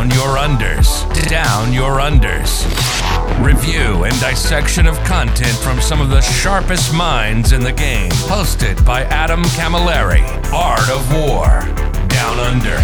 Down your unders. Down your unders. Review and dissection of content from some of the sharpest minds in the game. Hosted by Adam Camilleri. Art of War. Down Under.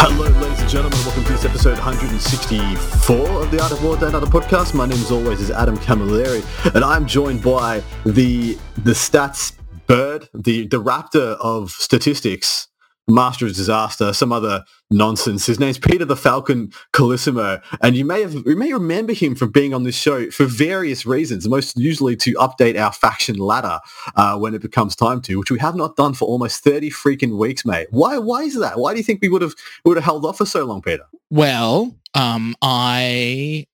Hello, ladies and gentlemen. Welcome to this episode 164 of the Art of War Under podcast. My name, as always, is Adam Camilleri, and I'm joined by the the stats bird, the the raptor of statistics, master of disaster, some other nonsense. His name's Peter the Falcon Colosimo, and you may have you may remember him from being on this show for various reasons. Most usually to update our faction ladder uh, when it becomes time to, which we have not done for almost thirty freaking weeks, mate. Why? Why is that? Why do you think we would have would have held off for so long, Peter? Well, um, I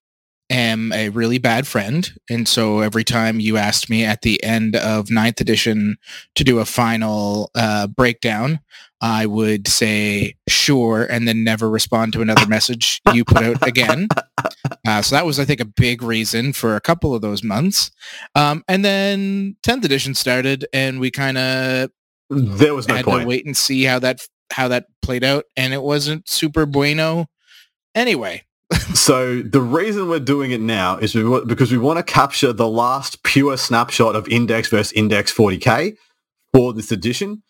am a really bad friend. And so every time you asked me at the end of ninth edition to do a final uh, breakdown, I would say sure and then never respond to another message you put out again. Uh, so that was, I think, a big reason for a couple of those months. Um, and then 10th edition started and we kind of There was no had point. to wait and see how that how that played out and it wasn't super bueno anyway So the reason we're doing it now is we, because we want to capture the last pure snapshot of Index versus Index 40k for this edition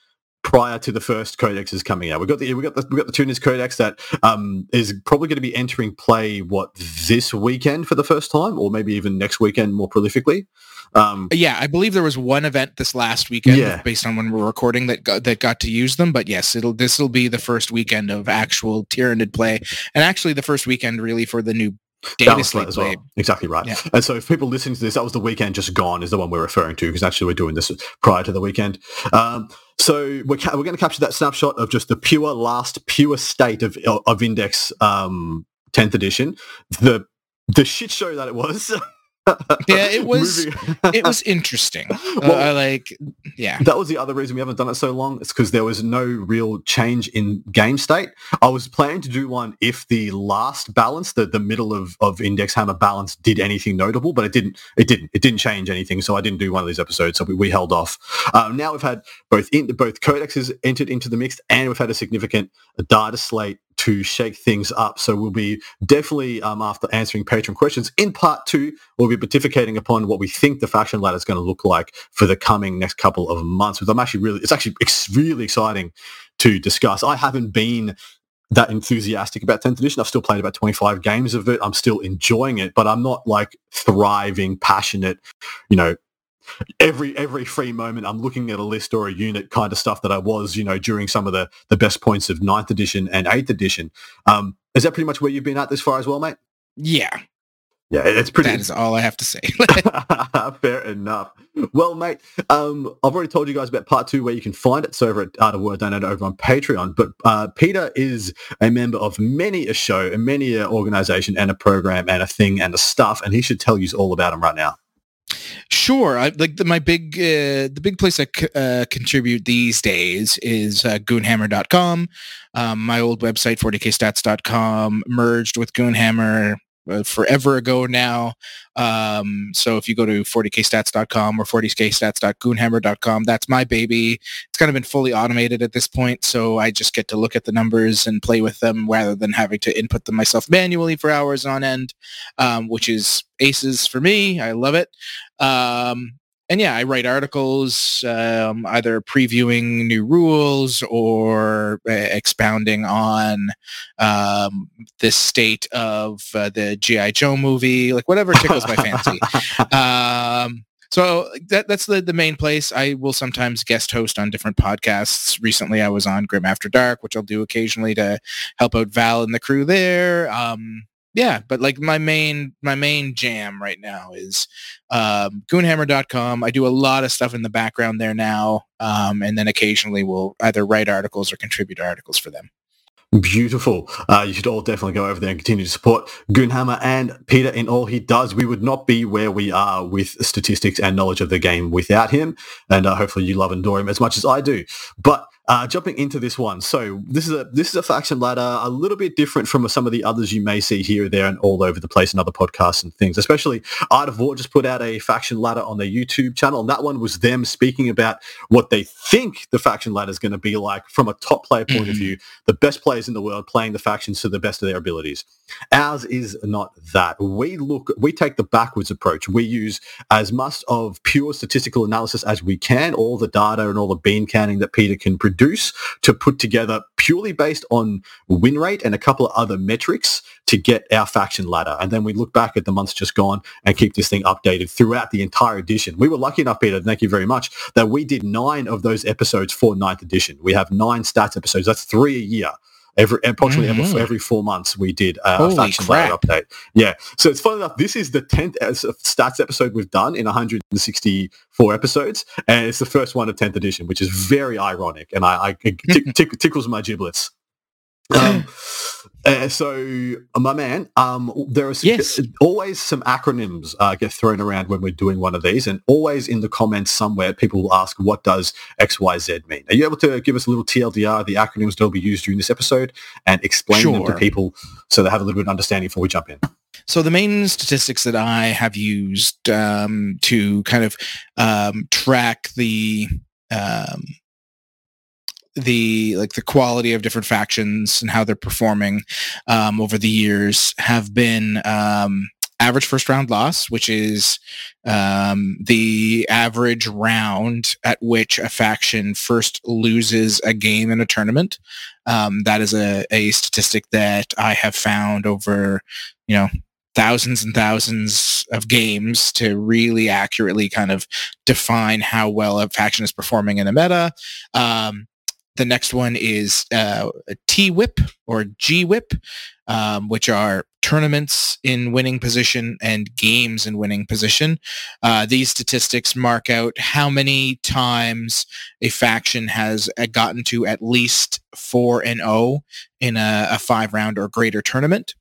prior to the first codexes coming out. We got the we got the we got the Tyranids codex that um, is probably going to be entering play what this weekend for the first time, or maybe even next weekend more prolifically. Um, yeah i believe there was one event this last weekend Yeah. based on when we're recording that got, that got to use them but yes it'll this will be the first weekend of actual Tyranid play and actually the first weekend really for the new data Balance slate Slate as well. Exactly right. Yeah. And so if people listening to this, that was the weekend just gone is the one we're referring to because actually we're doing this prior to the weekend. Um, so we're, ca- we're going to capture that snapshot of just the pure last pure state of, of Index um, 10th edition. The the shit show that it was. Yeah, it was- it was interesting Uh, Well- I like yeah that was the other reason we haven't done it so long. It's because there was no real change in game state. I was planning to do one if the last balance, the, the middle of, of Index Hammer balance, did anything notable, but it didn't. It didn't. It didn't change anything, so I didn't do one of these episodes. So we, we held off. Um, now we've had both in, both codexes entered into the mix, and we've had a significant data slate to shake things up. So we'll be definitely um, after answering patron questions in part two, we'll be pontificating upon what we think the faction ladder is going to look like for the coming next couple of months. Which I'm actually really, it's actually ex- really exciting to discuss. I haven't been that enthusiastic about 10th edition. I've still played about 25 games of it. I'm still enjoying it, but I'm not like thriving, passionate, you know, every every free moment I'm looking at a list or a unit kind of stuff that I was, you know, during some of the the best points of 9th edition and 8th edition. Um, is that pretty much where you've been at this far as well, mate? yeah Yeah, it's pretty. that is all i have to say Fair enough. Well, mate, um, I've already told you guys about part two where you can find it. It's over at Art of War Down Under over on Patreon. But uh, Peter is a member of many a show and many a organization and a program and a thing and a stuff, and he should tell you all about them right now. Sure. I, like the, my big, uh, the big place I c- uh, contribute these days is uh, goonhammer.com. Um, my old website, 40kstats.com, merged with Goonhammer forever ago now. Um, so if you go to 40kstats.com or 40kstats.goonhammer.com, that's my baby. It's kind of been fully automated at this point. So I just get to look at the numbers and play with them rather than having to input them myself manually for hours on end, um, which is aces for me. I love it. Um, and yeah, I write articles, um, either previewing new rules or uh, expounding on um, the state of uh, the GI Joe movie, like whatever tickles my fancy. Um, so that that's the the main place. I will sometimes guest host on different podcasts. Recently, I was on Grim After Dark, which I'll do occasionally to help out Val and the crew there. Um, yeah, but like my main my main jam right now is um, goonhammer.com. I do a lot of stuff in the background there now, um, and then occasionally we'll either write articles or contribute articles for them. Beautiful. Uh, you should all definitely go over there and continue to support Goonhammer and Peter in all he does. We would not be where we are with statistics and knowledge of the game without him. And uh, hopefully you love and adore him as much as I do. But uh, jumping into this one, so this is a this is a faction ladder a little bit different from some of the others you may see here, and there, and all over the place in other podcasts and things. Especially Art of War just put out a faction ladder on their YouTube channel, and that one was them speaking about what they think the faction ladder is going to be like from a top player point mm-hmm. of view, the best players in the world playing the factions to the best of their abilities. Ours is not that. We look, we take the backwards approach. We use as much of pure statistical analysis as we can, all the data and all the bean canning that Peter can produce produce to put together purely based on win rate and a couple of other metrics to get our faction ladder. And then we look back at the months just gone and keep this thing updated throughout the entire edition. We were lucky enough, Peter, thank you very much, that we did nine of those episodes for ninth edition. We have nine stats episodes. That's three a year every approximately mm-hmm. every, every four months we did uh, a faction crap. update. Yeah, so it's funny enough. This is the tenth stats episode we've done in 164 episodes, and it's the first one of tenth edition, which is very ironic, and I, I it t- t- tickles my giblets. Um, uh, so, my man, um, there are yes. always some acronyms uh, get thrown around when we're doing one of these, and always in the comments somewhere, people will ask, "What does X Y Z mean?" Are you able to give us a little TLDR, the acronyms that will be used during this episode, and explain sure. them to people so they have a little bit of understanding before we jump in? So the main statistics that I have used um, to kind of um, track the um, the like the quality of different factions and how they're performing um, over the years have been um, average first round loss, which is um, the average round at which a faction first loses a game in a tournament. Um, that is a, a statistic that I have found over, you know, thousands and thousands of games to really accurately kind of define how well a faction is performing in a meta. Um, the next one is uh, T-WIP or G-WIP, um, which are tournaments in winning position and games in winning position. Uh, these statistics mark out how many times a faction has uh, gotten to at least 4 and 0 in a, a five round or greater tournament.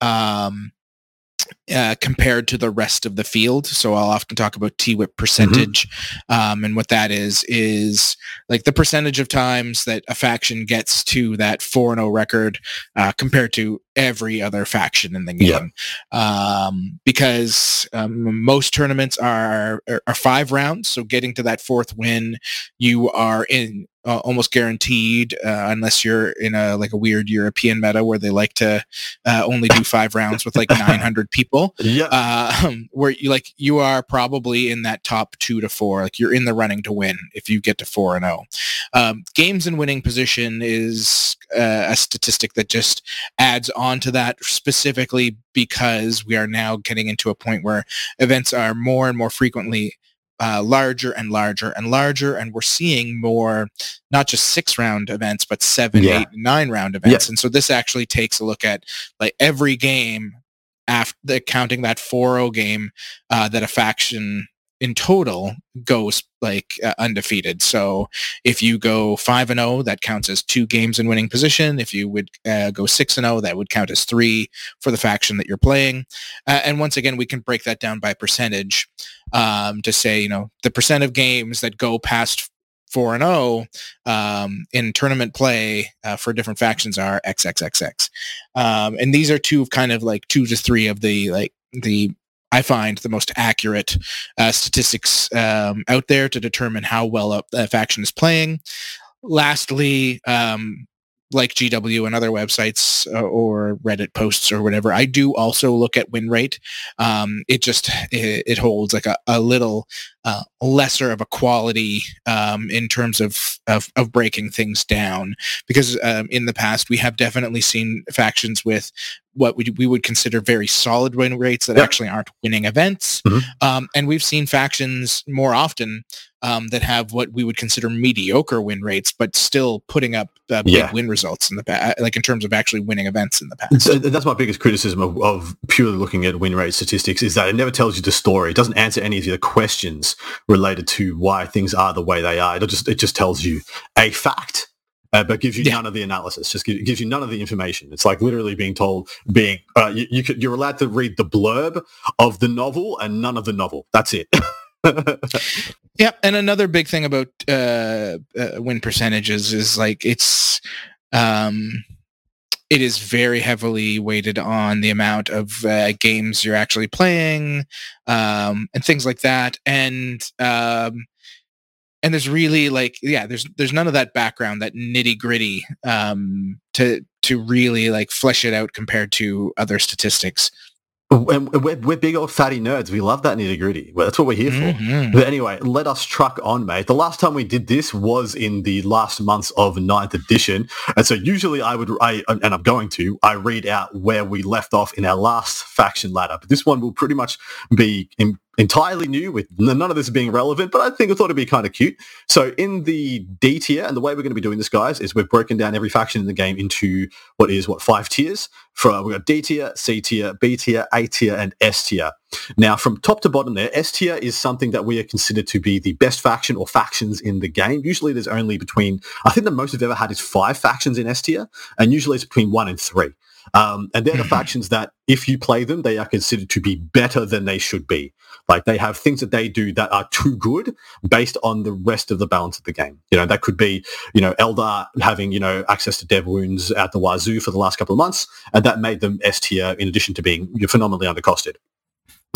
Um, uh, compared to the rest of the field. So I'll often talk about T-WIP percentage. Mm-hmm. Um, and what that is, is like the percentage of times that a faction gets to that 4-0 record uh, compared to every other faction in the game. Um, because um, most tournaments are, are, are five rounds. So getting to that fourth win, you are in uh, almost guaranteed, uh, unless you're in a like a weird European meta where they like to uh, only do five rounds with like 900 people. Yeah, um, where you like you are probably in that top two to four. Like you're in the running to win if you get to four and zero. Oh. Um, games in winning position is uh, a statistic that just adds on to that specifically because we are now getting into a point where events are more and more frequently uh, larger and larger and larger, and we're seeing more, not just six round events, but seven, yeah. eight, nine round events. Yeah. And so this actually takes a look at like every game after counting that 4-0 game uh, that a faction in total goes like uh, undefeated. So if you go 5 and 0 that counts as 2 games in winning position. If you would uh, go 6 and 0 that would count as 3 for the faction that you're playing. Uh, and once again we can break that down by percentage um, to say, you know, the percent of games that go past 4 and 0 um, in tournament play uh, for different factions are XXXX. Um, and these are two of kind of like 2 to 3 of the like the I find the most accurate uh, statistics um, out there to determine how well a, a faction is playing. Lastly, um, like GW and other websites uh, or Reddit posts or whatever, I do also look at win rate. Um, it just it, it, holds like a, a little uh, lesser of a quality um, in terms of, of, of breaking things down because um, in the past we have definitely seen factions with what we, we would consider very solid win rates that yep. actually aren't winning events. Mm-hmm. Um, and we've seen factions more often um, that have what we would consider mediocre win rates, but still putting up uh, big yeah. win results in the past, like in terms of actually winning events in the past. So that's my biggest criticism of, of, purely looking at win rate statistics is that it never tells you the story. It doesn't answer any of the questions related to why things are the way they are. It just it just tells you a fact uh, but gives you yeah. none of the analysis. Just gives, gives, you none of the information. It's like literally being told, being uh, you, you could, you're allowed to read the blurb of the novel and none of the novel. That's it. Yeah, and another big thing about uh, uh, win percentages is like it's um, it is very heavily weighted on the amount of uh, games you're actually playing um, and things like that, and um, and there's really like yeah, there's there's none of that background, that nitty gritty um, to to really like flesh it out compared to other statistics. And we're, we're big old fatty nerds. We love that nitty gritty. That's what we're here for. Mhm. But anyway, let us truck on, mate. The last time we did this was in the last months of ninth edition. And so usually I would, I, and I'm going to, I read out where we left off in our last faction ladder. But this one will pretty much be in, entirely new with none of this being relevant, but I think I thought it'd be kind of cute. So in the D tier, and the way we're going to be doing this, guys, is we've broken down every faction in the game into what is, what, five tiers? For, we've got D tier, C tier, B tier, A tier, and S tier. Now, from top to bottom there, S tier is something that we are considered to be the best faction or factions in the game. Usually there's only between, I think the most we've ever had is five factions in S tier, and usually it's between one and three. Um, and they're the Mhm. factions that, if you play them, they are considered to be better than they should be. Like they have things that they do that are too good based on the rest of the balance of the game. You know, that could be, you know, Eldar having, you know, access to dev wounds at the wazoo for the last couple of months, and that made them S tier in addition to being phenomenally undercosted.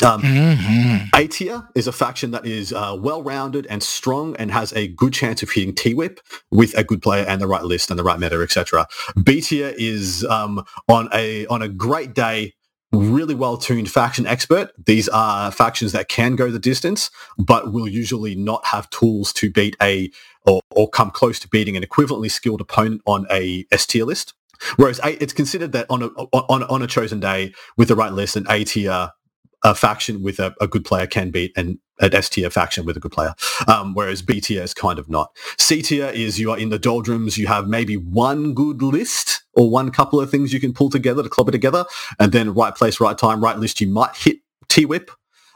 Um, Mhm. a tier is a faction that is uh, well-rounded and strong and has a good chance of hitting T-WIP with a good player and the right list and the right meta, etc. B tier is um, on a on a great day, really well-tuned faction expert. These are factions that can go the distance, but will usually not have tools to beat a or, or come close to beating an equivalently skilled opponent on a S tier list. Whereas a, it's considered that on a on, on a chosen day with the right list, an A tier a faction with a, a good player can beat an, an S tier faction with a good player, um, whereas B tier is kind of not. C tier is you are in the doldrums, you have maybe one good list or one couple of things you can pull together to club it together, and then right place, right time, right list, you might hit T-WIP.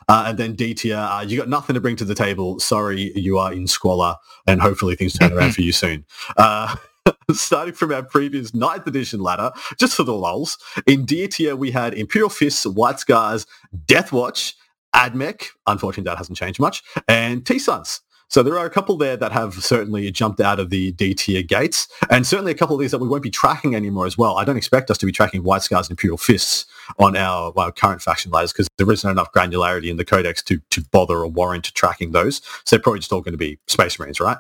Uh, and then D tier, uh, you got nothing to bring to the table. Sorry, you are in squalor, and hopefully things turn around for you soon. Uh, starting from our previous ninth edition ladder, just for the lulls. In D tier, we had Imperial Fists, White Scars, Death Watch, Admech, unfortunately that hasn't changed much, and T-Sons. So there are a couple there that have certainly jumped out of the D tier gates, and certainly a couple of these that we won't be tracking anymore as well. I don't expect us to be tracking White Scars and Imperial Fists on our, our current faction ladders because there isn't enough granularity in the codex to, to bother or warrant tracking those. So they're probably just all going to be Space Marines, right?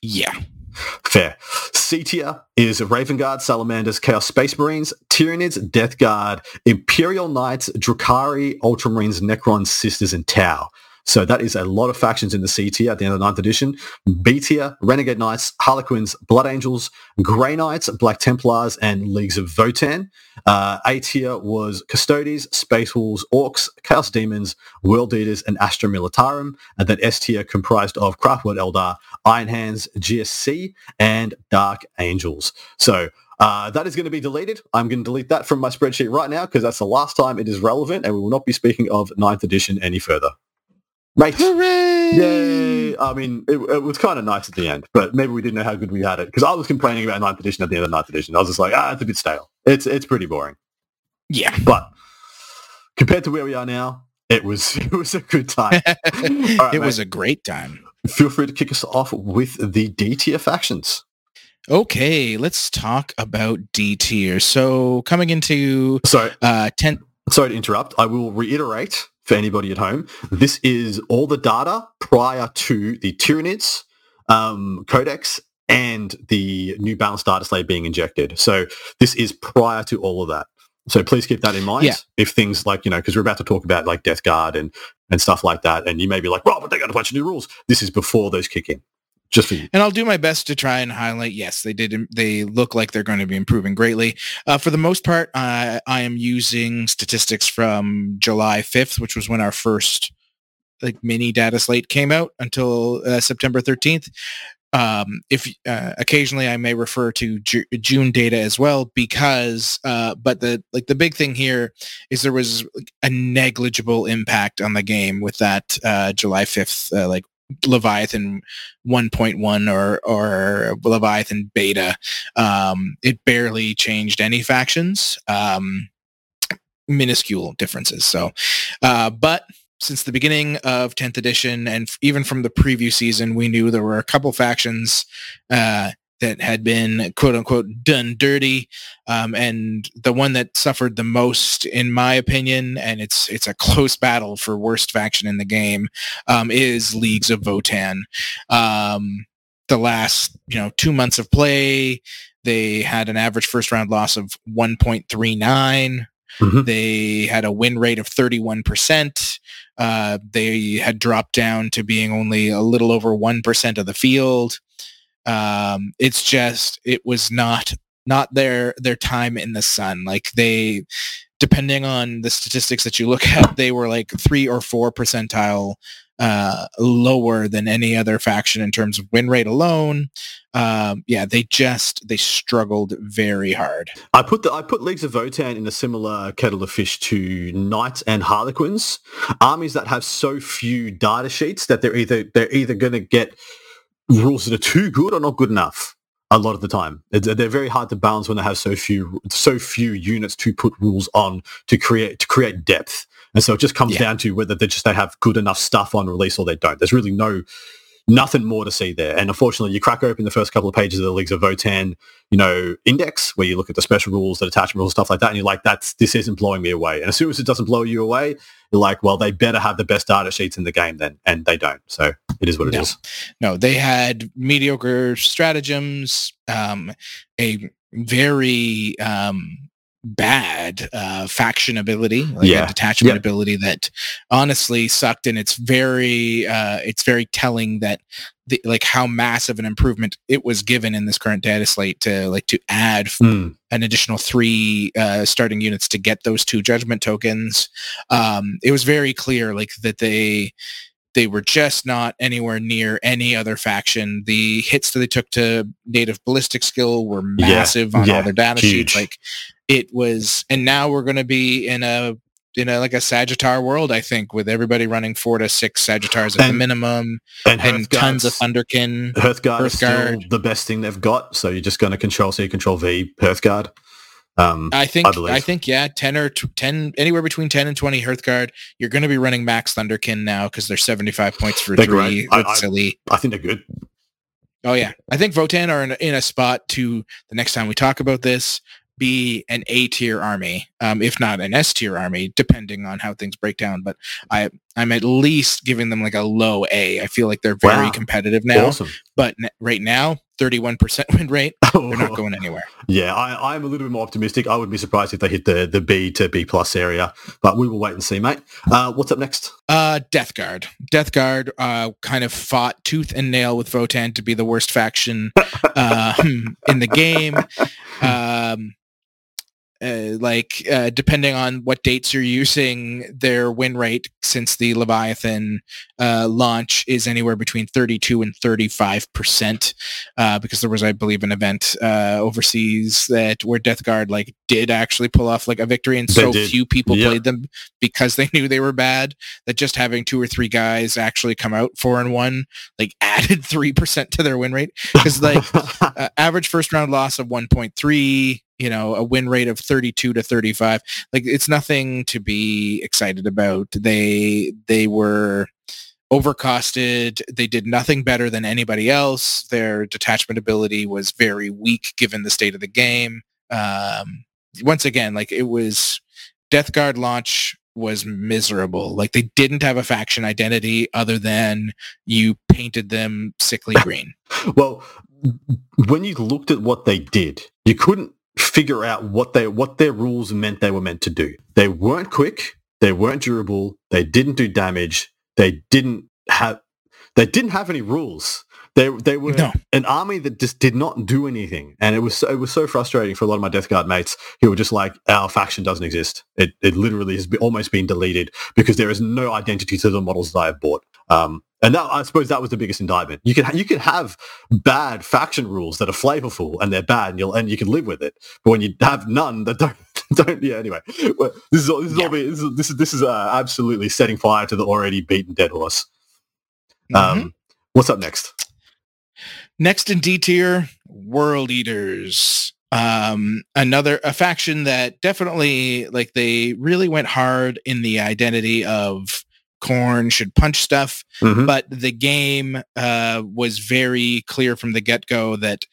Yeah. Fair. C tier is Raven Guard, Salamanders, Chaos Space Marines, Tyranids, Death Guard, Imperial Knights, Drukhari, Ultramarines, Necrons, Sisters, and Tau. So that is a lot of factions in the C tier at the end of the ninth edition. B tier, Renegade Knights, Harlequins, Blood Angels, Grey Knights, Black Templars, and Leagues of Votann. Uh, A tier was Custodes, Space Wolves, Orks, Chaos Daemons, World Eaters, and Astra Militarum. And then S tier comprised of Craftworld Eldar, Iron Hands, GSC, and Dark Angels. So uh, that is going to be deleted. I'm going to delete that from my spreadsheet right now because that's the last time it is relevant and we will not be speaking of ninth edition any further. Mate. Hooray! Yay! I mean, it, it was kind of nice at the end, but maybe we didn't know how good we had it because I was complaining about ninth edition at the end of ninth edition. I was just like, ah, it's a bit stale. It's it's pretty boring. Yeah. But compared to where we are now, it was it was a good time. Right, it was a great time. Feel free to kick us off with the D tier factions. Okay, let's talk about D tier. So coming into So uh 10 sorry to interrupt. I will reiterate for anybody at home. This is all the data prior to the Tyranids um, Codex and the New Balance data slate being injected. So this is prior to all of that. So please keep that in mind. Yeah. If things like, you know, because we're about to talk about like Death Guard and, and stuff like that. And you may be like, well, but they got a bunch of new rules. This is before those kick in. Just for you. And I'll do my best to try and highlight. Yes, they did. They look like they're going to be improving greatly. Uh, for the most part, I I am using statistics from July 5th, which was when our first like mini data slate came out until uh, September 13th. Um, if uh, occasionally I may refer to Ju- June data as well, because uh, but the like the big thing here is there was a negligible impact on the game with that uh, July 5th uh, like Leviathan 1.1 or or Leviathan beta. Um, it barely changed any factions. Um, minuscule differences. So, uh, but since the beginning of 10th edition and even from the preview season, we knew there were a couple factions uh, that had been quote unquote done dirty. Um, and the one that suffered the most, in my opinion, and it's it's a close battle for worst faction in the game, um, is Leagues of Votann. Um, the last you know two months of play, they had an average first round loss of 1.39. Mhm. They had a win rate of 31%. Uh, they had dropped down to being only a little over 1% of the field. Um, it's just, it was not, not their, their time in the sun. Like they, depending on the statistics that you look at, they were like three or four percentile uh, lower than any other faction in terms of win rate alone. Um, yeah, they just, they struggled very hard. I put the I put Leagues of Votann in a similar kettle of fish to Knights and Harlequins, armies that have so few data sheets that they're either they're either going to get rules that are too good or not good enough. A lot of the time, they're very hard to balance when they have so few so few units to put rules on to create to create depth. And so it just comes Yeah. down to whether they just they have good enough stuff on release or they don't. There's really no nothing more to see there. And unfortunately, you crack open the first couple of pages of the Leagues of Votann, you know, index where you look at the special rules, the attachment rules, stuff like that, and you're like, that's this isn't blowing me away. And as soon as it doesn't blow you away, you're like, well, they better have the best data sheets in the game then, and they don't. So it is what it is. No. No, they had mediocre stratagems, um, a very um, bad uh, faction ability, like Yeah. a detachment Yeah. ability that honestly sucked. And it's very, uh, it's very telling that the, like how massive an improvement it was given in this current data slate to like to add Mm. an additional three uh, starting units to get those two judgment tokens. Um, it was very clear like that they they were just not anywhere near any other faction. The hits that they took to native ballistic skill were Yeah, massive on yeah, all their data sheets. Like it was, and now we're going to be in a in a like a Sagitaur world, I think, with everybody running four to six Sagitaurs at the minimum And, and tons of Thunderkyn. Hearthguard is still Hearthguard. the best thing they've got. So you're just going to control C, control V, Hearthguard. Um, I think I I, think yeah, ten or t- ten anywhere between ten and twenty Hearthguard. You're going to be running Max Thunderkyn now because they're seventy five points for They're three. I- I- silly. I think they're good. Oh yeah, I think Votann are in, in a spot to the next time we talk about this be an A tier army, um, if not an S tier army, depending on how things break down. But I I'm at least giving them like a low A. I feel like they're very Wow. competitive now. Awesome. But n- right now, thirty one percent win rate. They're not going anywhere. Yeah, I, I'm a little bit more optimistic. I would be surprised if they hit the, the B to B plus area, but we will wait and see, mate. Uh, what's up next? Uh, Death Guard. Death Guard uh, kind of fought tooth and nail with Votann to be the worst faction um, in the game. Um, uh, like uh, depending on what dates you're using, their win rate since the Leviathan uh, launch is anywhere between 32 and 35 percent. Uh, because there was, I believe, an event uh, overseas that where Death Guard like did actually pull off like a victory, and so few people Yep. played them because they knew they were bad that just having two or three guys actually come out four and one like added three percent to their win rate because like uh, average first round loss of 1.3 you know a win rate of 32 to 35 like it's nothing to be excited about. They they were overcosted. They did nothing better than anybody else. Their detachment ability was very weak given the state of the game. Um once again like it was death guard launch was miserable. Like they didn't have a faction identity other than you painted them sickly green. Well, when you looked at what they did, you couldn't figure out what they what their rules meant they were meant to do. They weren't quick. They weren't durable. They didn't do damage. They didn't have they didn't have any rules. They they were No. an army that just did not do anything, and it was so, it was so frustrating for a lot of my Death Guard mates who were just like, "Our faction doesn't exist. It it literally has be, almost been deleted because there is no identity to the models that I have bought." Um, and that, I suppose that was the biggest indictment. You can ha- you can have bad faction rules that are flavorful and they're bad, and you'll and you can live with it. But when you have none that don't don't yeah. Anyway, well, this is all this is all being, this is this is, this is uh, absolutely setting fire to the already beaten dead horse. Mhm. Um, what's up next? Next in D tier, World Eaters. Um, another a faction that definitely like they really went hard in the identity of Khorne, should punch stuff. Mhm. But the game uh, was very clear from the get-go that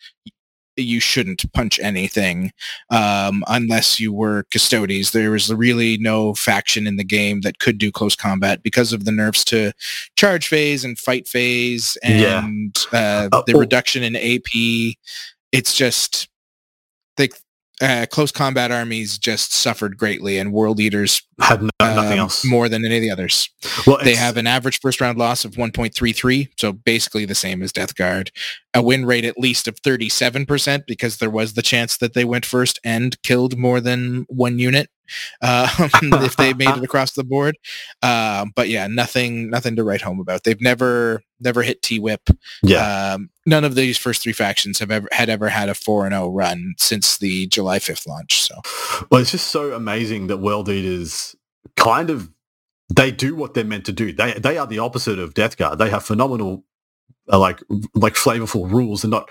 you shouldn't punch anything um, unless you were custodes. There was really no faction in the game that could do close combat because of the nerfs to charge phase and fight phase Yeah. and uh, Uh, the oh. reduction in AP. It's just like uh, close combat armies just suffered greatly, and world eaters Had no, nothing um, else. more than any of the others. well, They have an average first round loss of 1.33, so basically the same as Death Guard. A win rate at least of 37% because there was the chance that they went first and killed more than one unit uh, if they made it across the board. Uh, but yeah, nothing nothing to write home about. They've never never hit T-WIP. yeah. Um, none of these first three factions have ever had ever had a 4 and 0 run since the July 5th launch. So Well, it's just so amazing that World Eaters kind of they do what they're meant to do. They they are the opposite of Death Guard. They have phenomenal uh, like like flavorful rules and not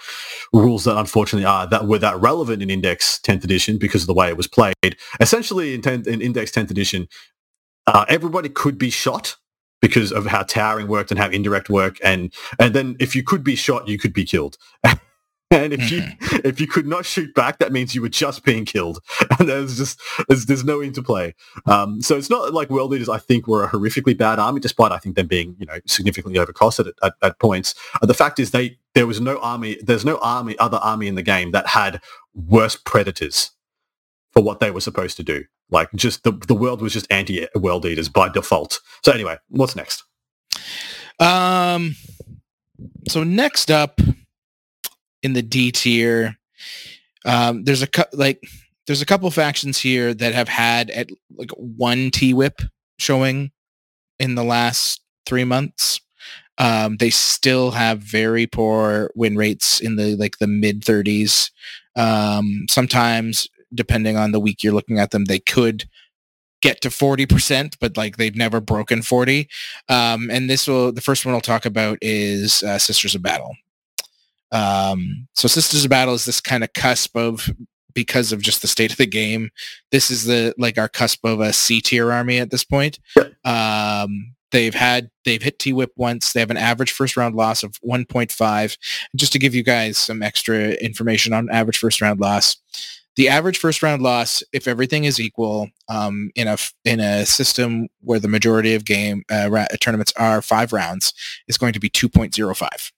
rules that unfortunately are that were that relevant in Index 10th edition because of the way it was played. Essentially in, 10th, in Index 10th edition, uh, everybody could be shot because of how towering worked and how indirect worked and and then if you could be shot you could be killed and if you if you could not shoot back that means you were just being killed. And there's just there's, there's no interplay. Um, so it's not like World Eaters i think were a horrifically bad army despite i think them being you know significantly overcosted at, at, at points. Uh, the fact is they there was no army there's no army other army in the game that had worse predators for what they were supposed to do. Like just the, the world was just anti world eaters by default. So anyway what's next? Um. So next up in the D tier, um, there's a cou- like there's a couple factions here that have had at like one T-WIP showing in the last three months. Um, they still have very poor win rates in the like the mid 30s. Um, sometimes, depending on the week you're looking at them, they could get to 40%, but like they've never broken 40. Um, and this will, the first one I'll talk about is uh, Sisters of Battle. Um, so Sisters of Battle is this kind of cusp of, because of just the state of the game, this is the, like our cusp of a C tier army at this point. Yep. Um, they've had, they've hit T-WIP once. They have an average first round loss of 1.5. Just to give you guys some extra information on average first round loss, the average first round loss, if everything is equal, um, in a in a system where the majority of game uh, ra- tournaments are five rounds, is going to be two point zero five.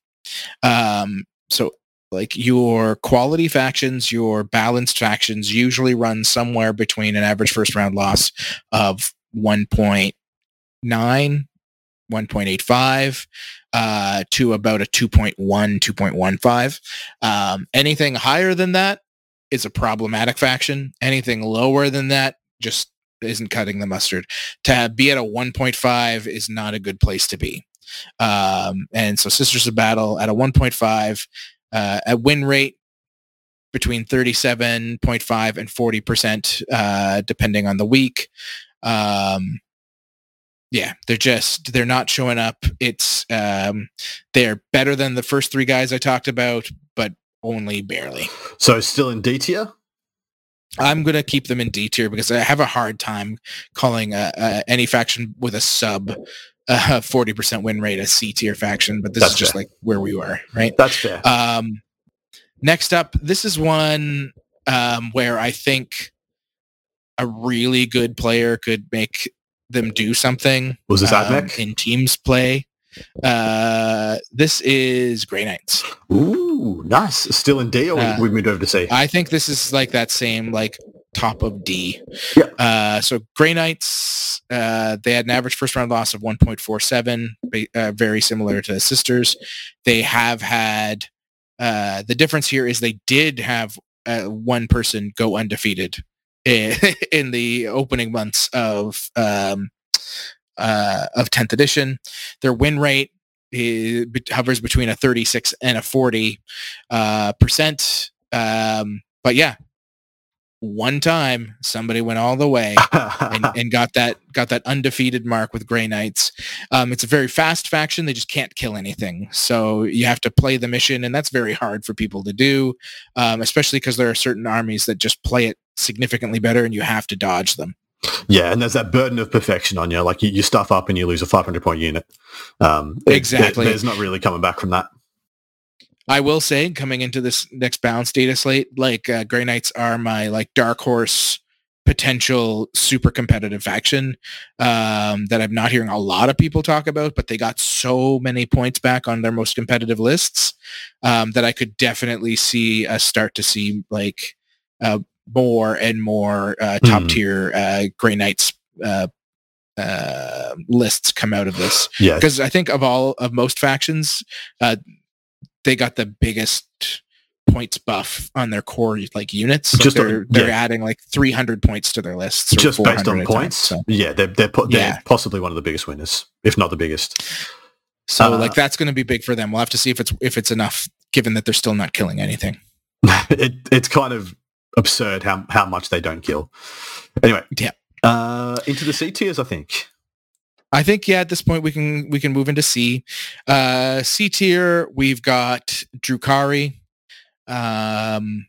Um, so like your quality factions, your balanced factions usually run somewhere between an average first round loss of 1.9, 1.85 uh, to about a 2.1, 2.15. Um, anything higher than that is a problematic faction. Anything lower than that just isn't cutting the mustard. To be at a 1.5 is not a good place to be. Um, and so Sisters of Battle at a 1.5, uh, a win rate between 37.5 and 40%, uh, depending on the week. Um, yeah, they're just, they're not showing up. It's, um, they're better than the first three guys I talked about, but only barely. so still in d tier I'm going to keep them in D tier because I have a hard time calling uh, uh, any faction with a sub uh, 40% win rate a C tier faction, but this That's is just fair. like where we were, right? that's fair Um, next up, this is one um, where I think a really good player could make them do something was this um, Admech? in teams play. Uh, this is Grey Knights. Ooh, nice. Still in D or Uh, we moved over to C? I think this is like that same like top of D. Yeah. Uh, so Grey Knights, uh, they had an average first round loss of 1.47, uh, very similar to Sisters. They have had uh, the difference here is they did have uh, one person go undefeated in, in the opening months of um, uh, of 10th edition. Their win rate hovers between a 36 and a 40 uh, percent. Um, but yeah, one time somebody went all the way and, and got that got that undefeated mark with Grey Knights. Um, it's a very fast faction; they just can't kill anything. So you have to play the mission, and that's very hard for people to do, um, especially because there are certain armies that just play it significantly better, and you have to dodge them. Yeah, and there's that burden of perfection on you. Like you, you stuff up and you lose a 500 point unit. Um, it- Exactly. there- there's not really coming back from that. I will say, coming into this next balance data slate, like uh, Grey Knights are my like dark horse potential super competitive faction um, that I'm not hearing a lot of people talk about, but they got so many points back on their most competitive lists um, that I could definitely see us start to see like uh, more and more uh, top Hmm. tier uh, Grey Knights uh, uh, lists come out of this Yeah, because I think of all of most factions, uh, they got the biggest points buff on their core like units. Just on- they're they're adding like 300 points to their lists, just based on points. So, Yeah, they're they're, po- Yeah. they're possibly one of the biggest winners, if not the biggest. so Uh, like that's going to be big for them. We'll have to see if it's if it's enough, given that they're still not killing anything. it, it's kind of absurd how how much they don't kill. Anyway, Yeah. Uh, into the C tiers, I think. I think yeah, at this point we can we can move into C. Uh, C tier, we've got Drukhari. Um,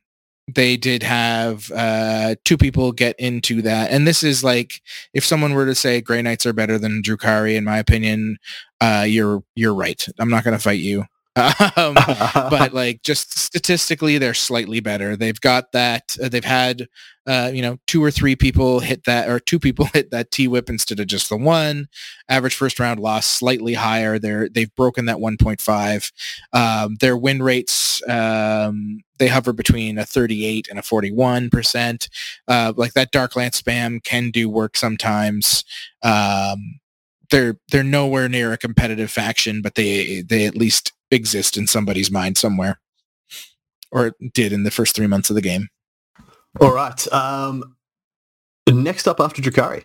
they did have uh, two people get into that, and this is like if someone were to say Grey Knights are better than Drukhari, in my opinion, uh, you're you're right. I'm not going to fight you. Um, but like just statistically they're slightly better. They've got that uh, they've had uh, you know two or three people hit that or two people hit that T-WIP instead of just the one. Average first round loss slightly higher. They're they've broken that 1.5 um, their win rates um, they hover between a 38 and a 41 percent. Uh, like that dark lance spam can do work sometimes. Um, they're they're nowhere near a competitive faction, but they they at least exist in somebody's mind somewhere, or it did in the first three months of the game. All right. Um, next up after Drukhari.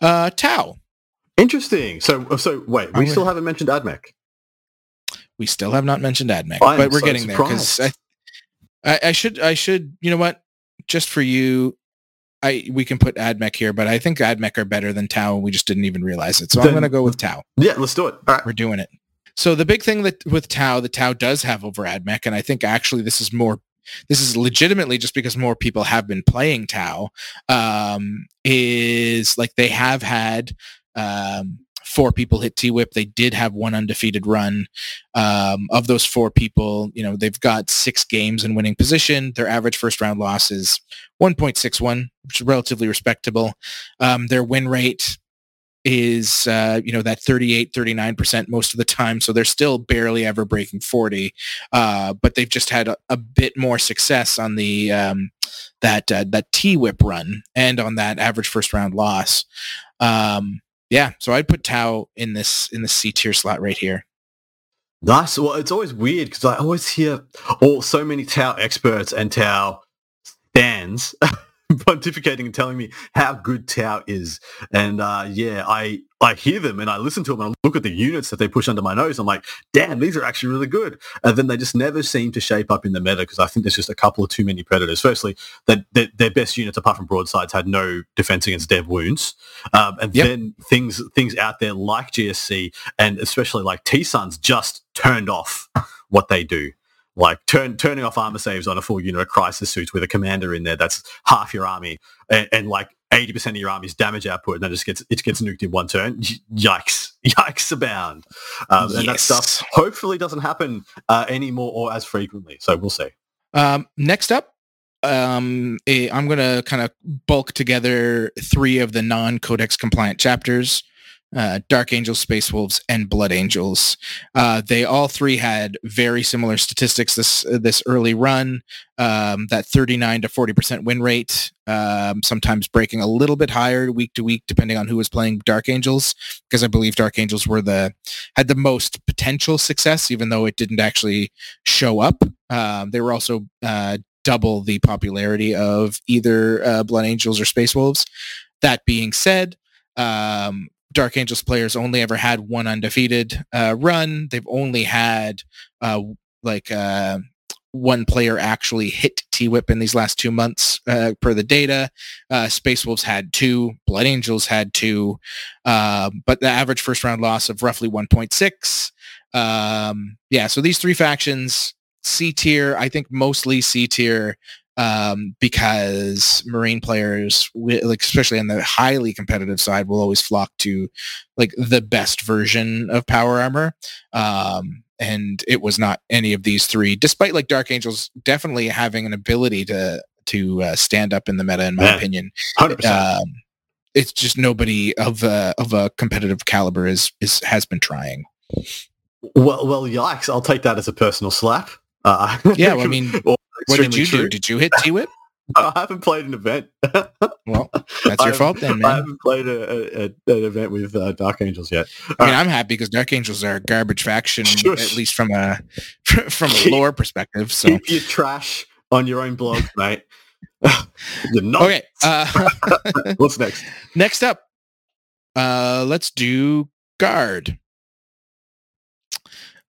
Uh, Tau, Interesting. So so wait, we Oh, still haven't mentioned Admech. we still have not mentioned AdMech, but we're so getting there because I, I I should I should you know what just for you. I, we can put AdMech here, but I think AdMech are better than Tau. and We just didn't even realize it. So I'm going to go with Tau. Yeah, let's do it. All right. we're doing it. So the big thing that with Tau, the Tau does have over AdMech, and I think actually this is more, this is legitimately just because more people have been playing Tau, um, is like they have had um, four people hit T-WIP. They did have one undefeated run. Um, of those four people, you know, they've got six games in winning position. Their average first round loss is 1.61, which is relatively respectable. Um, their win rate is uh, you know that 38 39% most of the time so they're still barely ever breaking 40 uh, but they've just had a, a bit more success on the um, that uh, that T-WIP run and on that average first round loss. Um, yeah so I'd put Tau in this in the C tier slot right here. Nice. Well, it's always weird because I always hear all so many Tau experts and Tau stands pontificating and telling me how good Tau is. And uh, yeah, I I hear them and I listen to them and I look at the units that they push under my nose. I'm like, damn, these are actually really good. And then they just never seem to shape up in the meta because I think there's just a couple of too many predators. Firstly, that their, their best units apart from broadsides had no defense against dev wounds. Um, and Yep. then things things out there like GSC and especially like T-Sons just turned off what they do. Like turn, turning off armor saves on a full unit of crisis suits with a commander in there that's half your army and, and like 80% of your army's damage output and then it just gets it gets nuked in one turn. Yikes. Yikes abound. Um, And that stuff hopefully doesn't happen uh, anymore or as frequently. So we'll see. Um, next up, um, eh, I'm going to kind of bulk together three of the non-codex compliant chapters, uh, Dark Angels, Space Wolves, and Blood Angels. Uh, they all three had very similar statistics this this early run. Um, that 39 to 40 percent win rate, um, sometimes breaking a little bit higher week to week, depending on who was playing Dark Angels, because I believe Dark Angels were the had the most potential success, even though it didn't actually show up. Um, they were also uh, double the popularity of either uh, Blood Angels or Space Wolves. That being said, um, Dark Angels players only ever had one undefeated uh, run. They've only had uh, like uh, one player actually hit T-WIP in these last two months uh, per the data. Uh, Space Wolves had two. Blood Angels had two. Um, but the average first round loss of roughly 1.6. Um, yeah, so these three factions, C tier, I think mostly C tier. Um, because Marine players, like especially on the highly competitive side, will always flock to like the best version of power armor. Um, and it was not any of these three, despite like Dark Angels definitely having an ability to to uh, stand up in the meta, in my opinion. 100%. Um, it's just nobody of a of a competitive caliber is is has been trying. Well, well, yikes! I'll take that as a personal slap. Uh, Yeah, well, I mean, or What did you true. do? Did you hit T-WIP? I haven't played an event. Well, that's your fault then, haven't- I man. haven't played a, a, an event with uh, Dark Angels yet. I mean, I'm happy because Dark Angels are a garbage faction, at least from a from a lore perspective. So Keep your trash on your own blog, mate. You're not. okay, uh, What's next? next up, uh, let's do guard.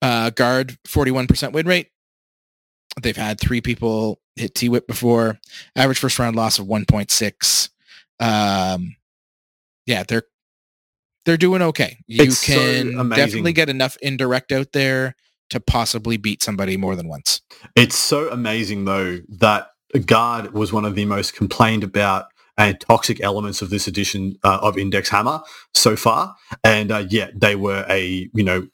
Uh, guard, forty-one percent win rate. They've had three people hit T-WIP before. Average first round loss of one point six. Um, yeah, they're they're doing okay. You It's can amazing. definitely get enough indirect out there to possibly beat somebody more than once. It's so amazing though that guard was one of the most complained about and toxic elements of this edition uh, of Index Hammer so far, and uh, yet they were a you know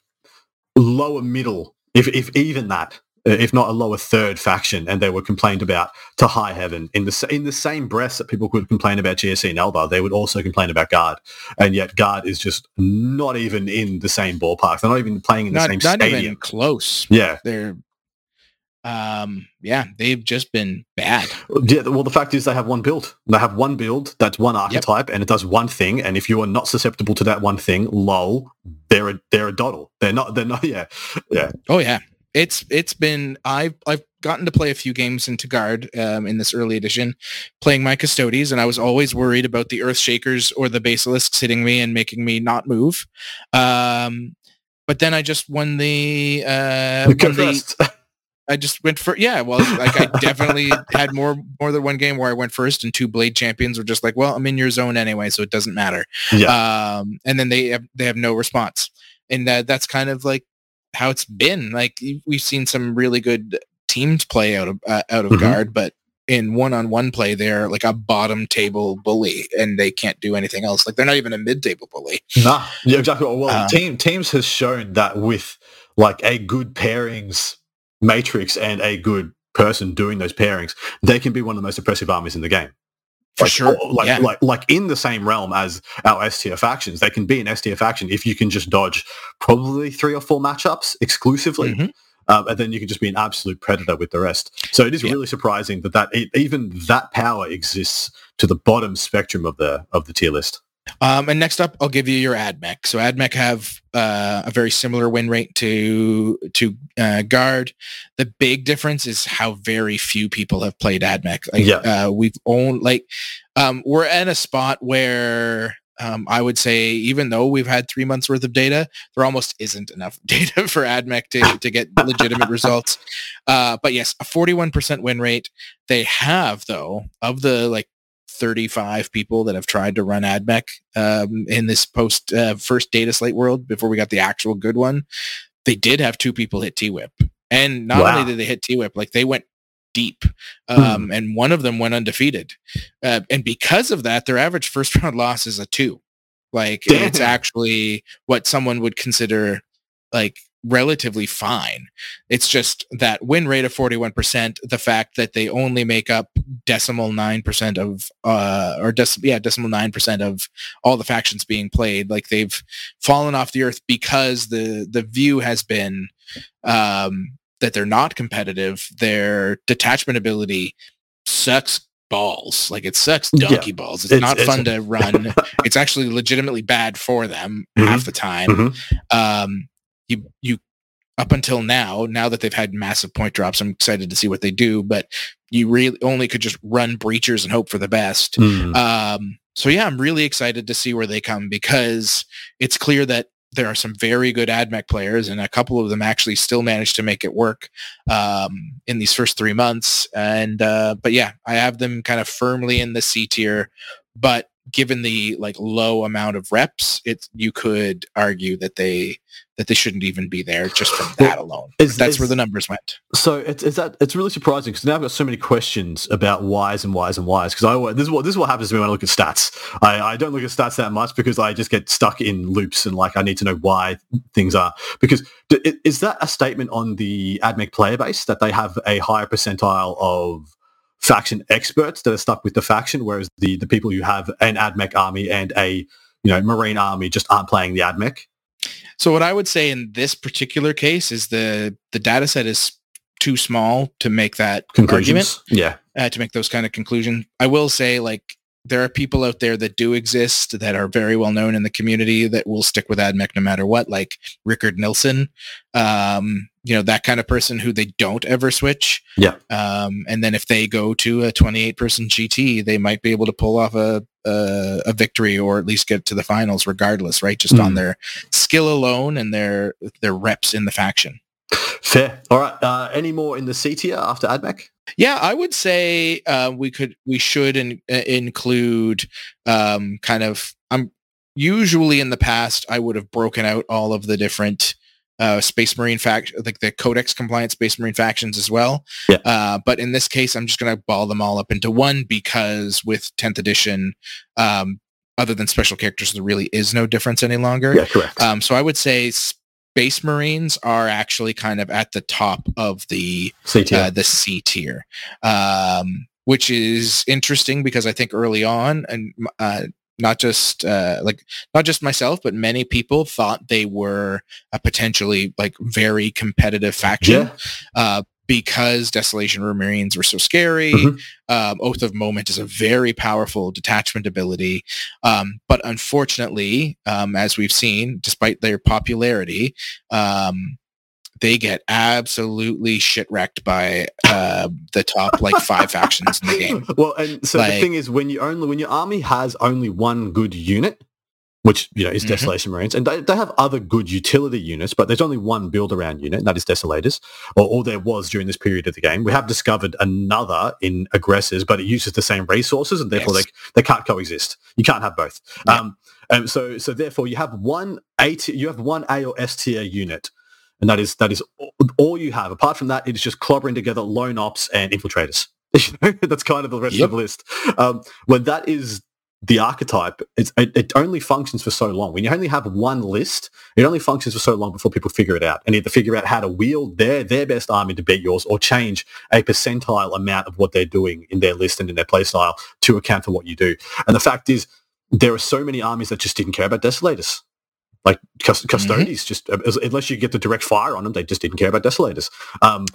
lower middle, if if even that, if not a lower third faction, and they were complained about to high heaven in the in the same breath that people could complain about GSC and Eldar, they would also complain about guard, and yet guard is just not even in the same ballpark. They're not even playing in the Not, same not stadium. even close. Yeah, They're um yeah, they've just been bad. Yeah, well, the fact is they have one build. They have one build that's one archetype, and it does one thing. And if you are not susceptible to that one thing, lol, they're a they're a doddle. They're not. They're not. Yeah, yeah. Oh yeah. It's it's been I've I've gotten to play a few games into guard um, in this early edition, playing my Custodes, and I was always worried about the Earth Shakers or the Basilisks hitting me and making me not move. Um, but then I just won the uh, won the. I just went for yeah. Well, like I definitely had more more than one game where I went first, and two blade champions were just like, well, I'm in your zone anyway, so it doesn't matter. yeah, Um, and then they have they have no response, and uh, that's kind of like how it's been. Like we've seen some really good teams play out of uh, out of Mhm. guard, but in one-on-one play, they're like a bottom table bully, and they can't do anything else. Like they're not even a mid-table bully. nah. Yeah, exactly. Well, Uh, team teams has shown that with like a good pairings matrix and a good person doing those pairings, they can be one of the most oppressive armies in the game. For like, sure. or- Like, yeah. like, like in the same realm as our S tier factions, they can be an S tier faction if you can just dodge probably three or four matchups exclusively, Mhm. um, and then you can just be an absolute predator with the rest. So it is Yeah. really surprising that that even that power exists to the bottom spectrum of the of the tier list. Um, and next up, I'll give you your AdMech. So AdMech have uh, a very similar win rate to to uh, Guard. The big difference is how very few people have played AdMech. Like, Yeah. uh, we've owned like um, we're in a spot where um, I would say even though we've had three months worth of data, there almost isn't enough data for AdMech to, to get legitimate results. Uh, but yes, a 41% win rate. They have though of the like 35 people that have tried to run AdMech um, in this post uh, first data slate world before we got the actual good one. They did have two people hit T-WIP. And not Wow. only did they hit T-WIP, like they went deep. Um, And one of them went undefeated. Uh, and because of that, their average first round loss is a two. Like it's actually what someone would consider like relatively fine. It's just that win rate of 41%, the fact that they only make up decimal 9% of, uh, or dec- yeah, decimal 9% of all the factions being played. Like they've fallen off the earth because the, the view has been, um, that they're not competitive. Their detachment ability sucks balls. Like it sucks Yeah. donkey balls. It's, It's- not it's- fun to run. it's actually legitimately bad for them half the time Mhm. um, you you up until now, now that they've had massive point drops, I'm excited to see what they do. But you really only could just run breachers and hope for the best. Mm. Um, so yeah, I'm really excited to see where they come because it's clear that there are some very good AdMech players, and a couple of them actually still managed to make it work um, in these first three months. And uh, but yeah, I have them kind of firmly in the C tier, but given the like low amount of reps, it you could argue that they that they shouldn't even be there just from that alone. Is- That's is- where the numbers went. So it's, it's that it's really surprising because now I've got so many questions about whys and whys and whys because I always- this is what this is what happens to me when I look at stats. I, I don't look at stats that much because I just get stuck in loops and like I need to know why things are because is that a statement on the AdMech player base that they have a higher percentile of faction experts that are stuck with the faction, whereas the the people who have an AdMech army and a you know Marine army just aren't playing the AdMech. So what I would say in this particular case is the the data set is too small to make that argument. Yeah. uh, to make those kind of conclusions. I will say, like, there are people out there that do exist that are very well known in the community that will stick with AdMech no matter what, like Rickard Nilsson, um, you know, that kind of person who they don't ever switch. Yeah. Um, and then if they go to a 28 person GT, they might be able to pull off a, a, a victory or at least get to the finals regardless, right? Just on Mm. their skill alone and their, their reps in the faction. Fair. All right. Uh, any more in the C tier after AdMech? Yeah, I would say uh, we could we should in, uh, include um, kind of. I'm usually in the past I would have broken out all of the different uh, Space Marine fact like the Codex compliant Space Marine factions as well. Yeah. Uh, but in this case, I'm just going to ball them all up into one because with 10th edition, um, other than special characters, there really is no difference any longer. Yeah, correct. Um, so I would say Space Marines are actually kind of at the top of the C tier. uh, the C tier, um, which is interesting because I think early on, and uh, not just uh, like not just myself, but many people thought they were a potentially like very competitive faction yeah. Because Desolation Marines were so scary. Mhm. Um, Oath of Moment is a very powerful detachment ability, um, but unfortunately, um, as we've seen, despite their popularity, um, they get absolutely shit wrecked by uh, the top like five factions in the game. Well, and so the thing is, when you only when your army has only one good unit, which you know is Mhm. Desolation Marines, and they, they have other good utility units, but there's only one build around unit, and that is Desolators, or all there was during this period of the game. We have discovered another in Aggressors, but it uses the same resources, and therefore Yes. they they can't coexist. You can't have both. Yeah. Um, and so so therefore you have one A tier, you have one A or S tier unit. And that is that is all- all you have. Apart from that, it is just clobbering together lone ops and infiltrators. That's kind of the rest Yep. of the list. Um, when that is the archetype, it's, it, it only functions for so long. When you only have one list, it only functions for so long before people figure it out and either figure out how to wield their their best army to beat yours or change a percentile amount of what they're doing in their list and in their playstyle to account for what you do. And the fact is, there are so many armies that just didn't care about desolators. Like cus- Custodes, just uh, as- unless you get the direct fire on them, they just didn't care about desolators. Um,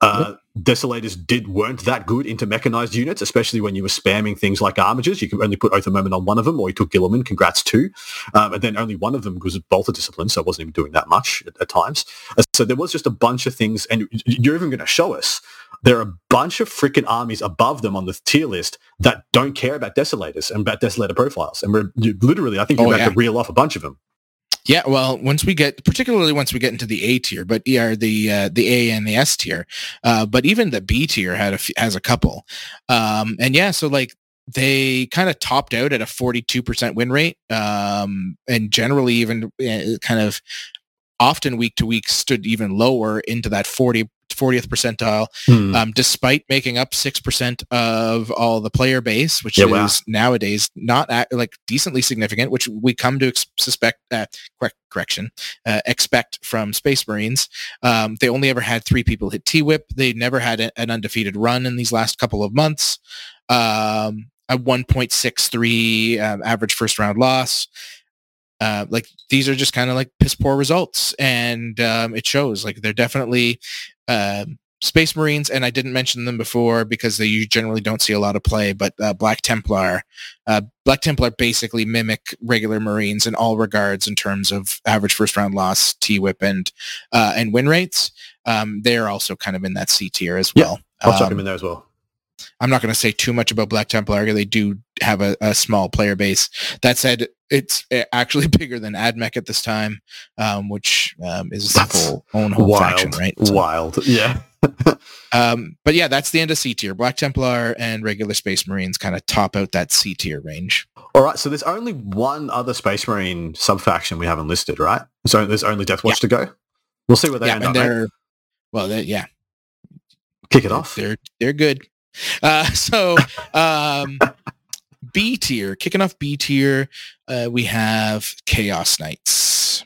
uh, Desolators did weren't that good into mechanized units, especially when you were spamming things like armigers. You could only put Oath of Moment on one of them, or you took Guilliman. Congrats too. Um, and then only one of them was Bolter Discipline, so it wasn't even doing that much at, at times. Uh, So there was just a bunch of things, and you're even going to show us there are a bunch of freaking armies above them on the tier list that don't care about Desolators and about Desolator profiles. And we're literally, I think you're Oh, about yeah. to reel off a bunch of them. Yeah, well, once we get, particularly once we get into the A tier, but yeah, the uh, the A and the S tier, uh, but even the B tier had a f- has a couple, um, and yeah, so like they kind of topped out at a forty two percent win rate, um, and generally even uh, kind of often week to week stood even lower into that 40 40th percentile Hmm. um, despite making up 6% of all the player base, which Yeah, is wow. nowadays not at, like decently significant, which we come to ex- suspect, uh, correct, correction, uh, expect from Space Marines. Um, they only ever had three people hit T-WIP. They never had a- an undefeated run in these last couple of months. Um, a 1.63 um, average first round loss. Uh, like these are just kind of like piss poor results and um, it shows like they're definitely um, Space Marines, and I didn't mention them before because they u- generally don't see a lot of play, but uh, Black Templar. Uh, Black Templar basically mimic regular Marines in all regards in terms of average first round loss, T-WIP, and, uh, and win rates. Um, they're also kind of in that C tier as Yeah, well. I'll chuck Um, them in there as well. I'm not going to say too much about Black Templar. They do have a, a small player base. That said, it's uh, actually bigger than AdMech at this time, um, which um, is That's whole own whole faction, right? So- wild. Yeah. um, but yeah, that's the end of C tier. Black Templar and regular Space Marines kind of top out that C tier range. All right, so there's only one other Space Marine sub-faction we haven't listed, right? So there's only Deathwatch to go. We'll see where they yeah, end and up. they're well, they, yeah, Kick it off. they're they're good. Uh, so um, B tier, kicking off B tier, uh, we have Chaos Knights.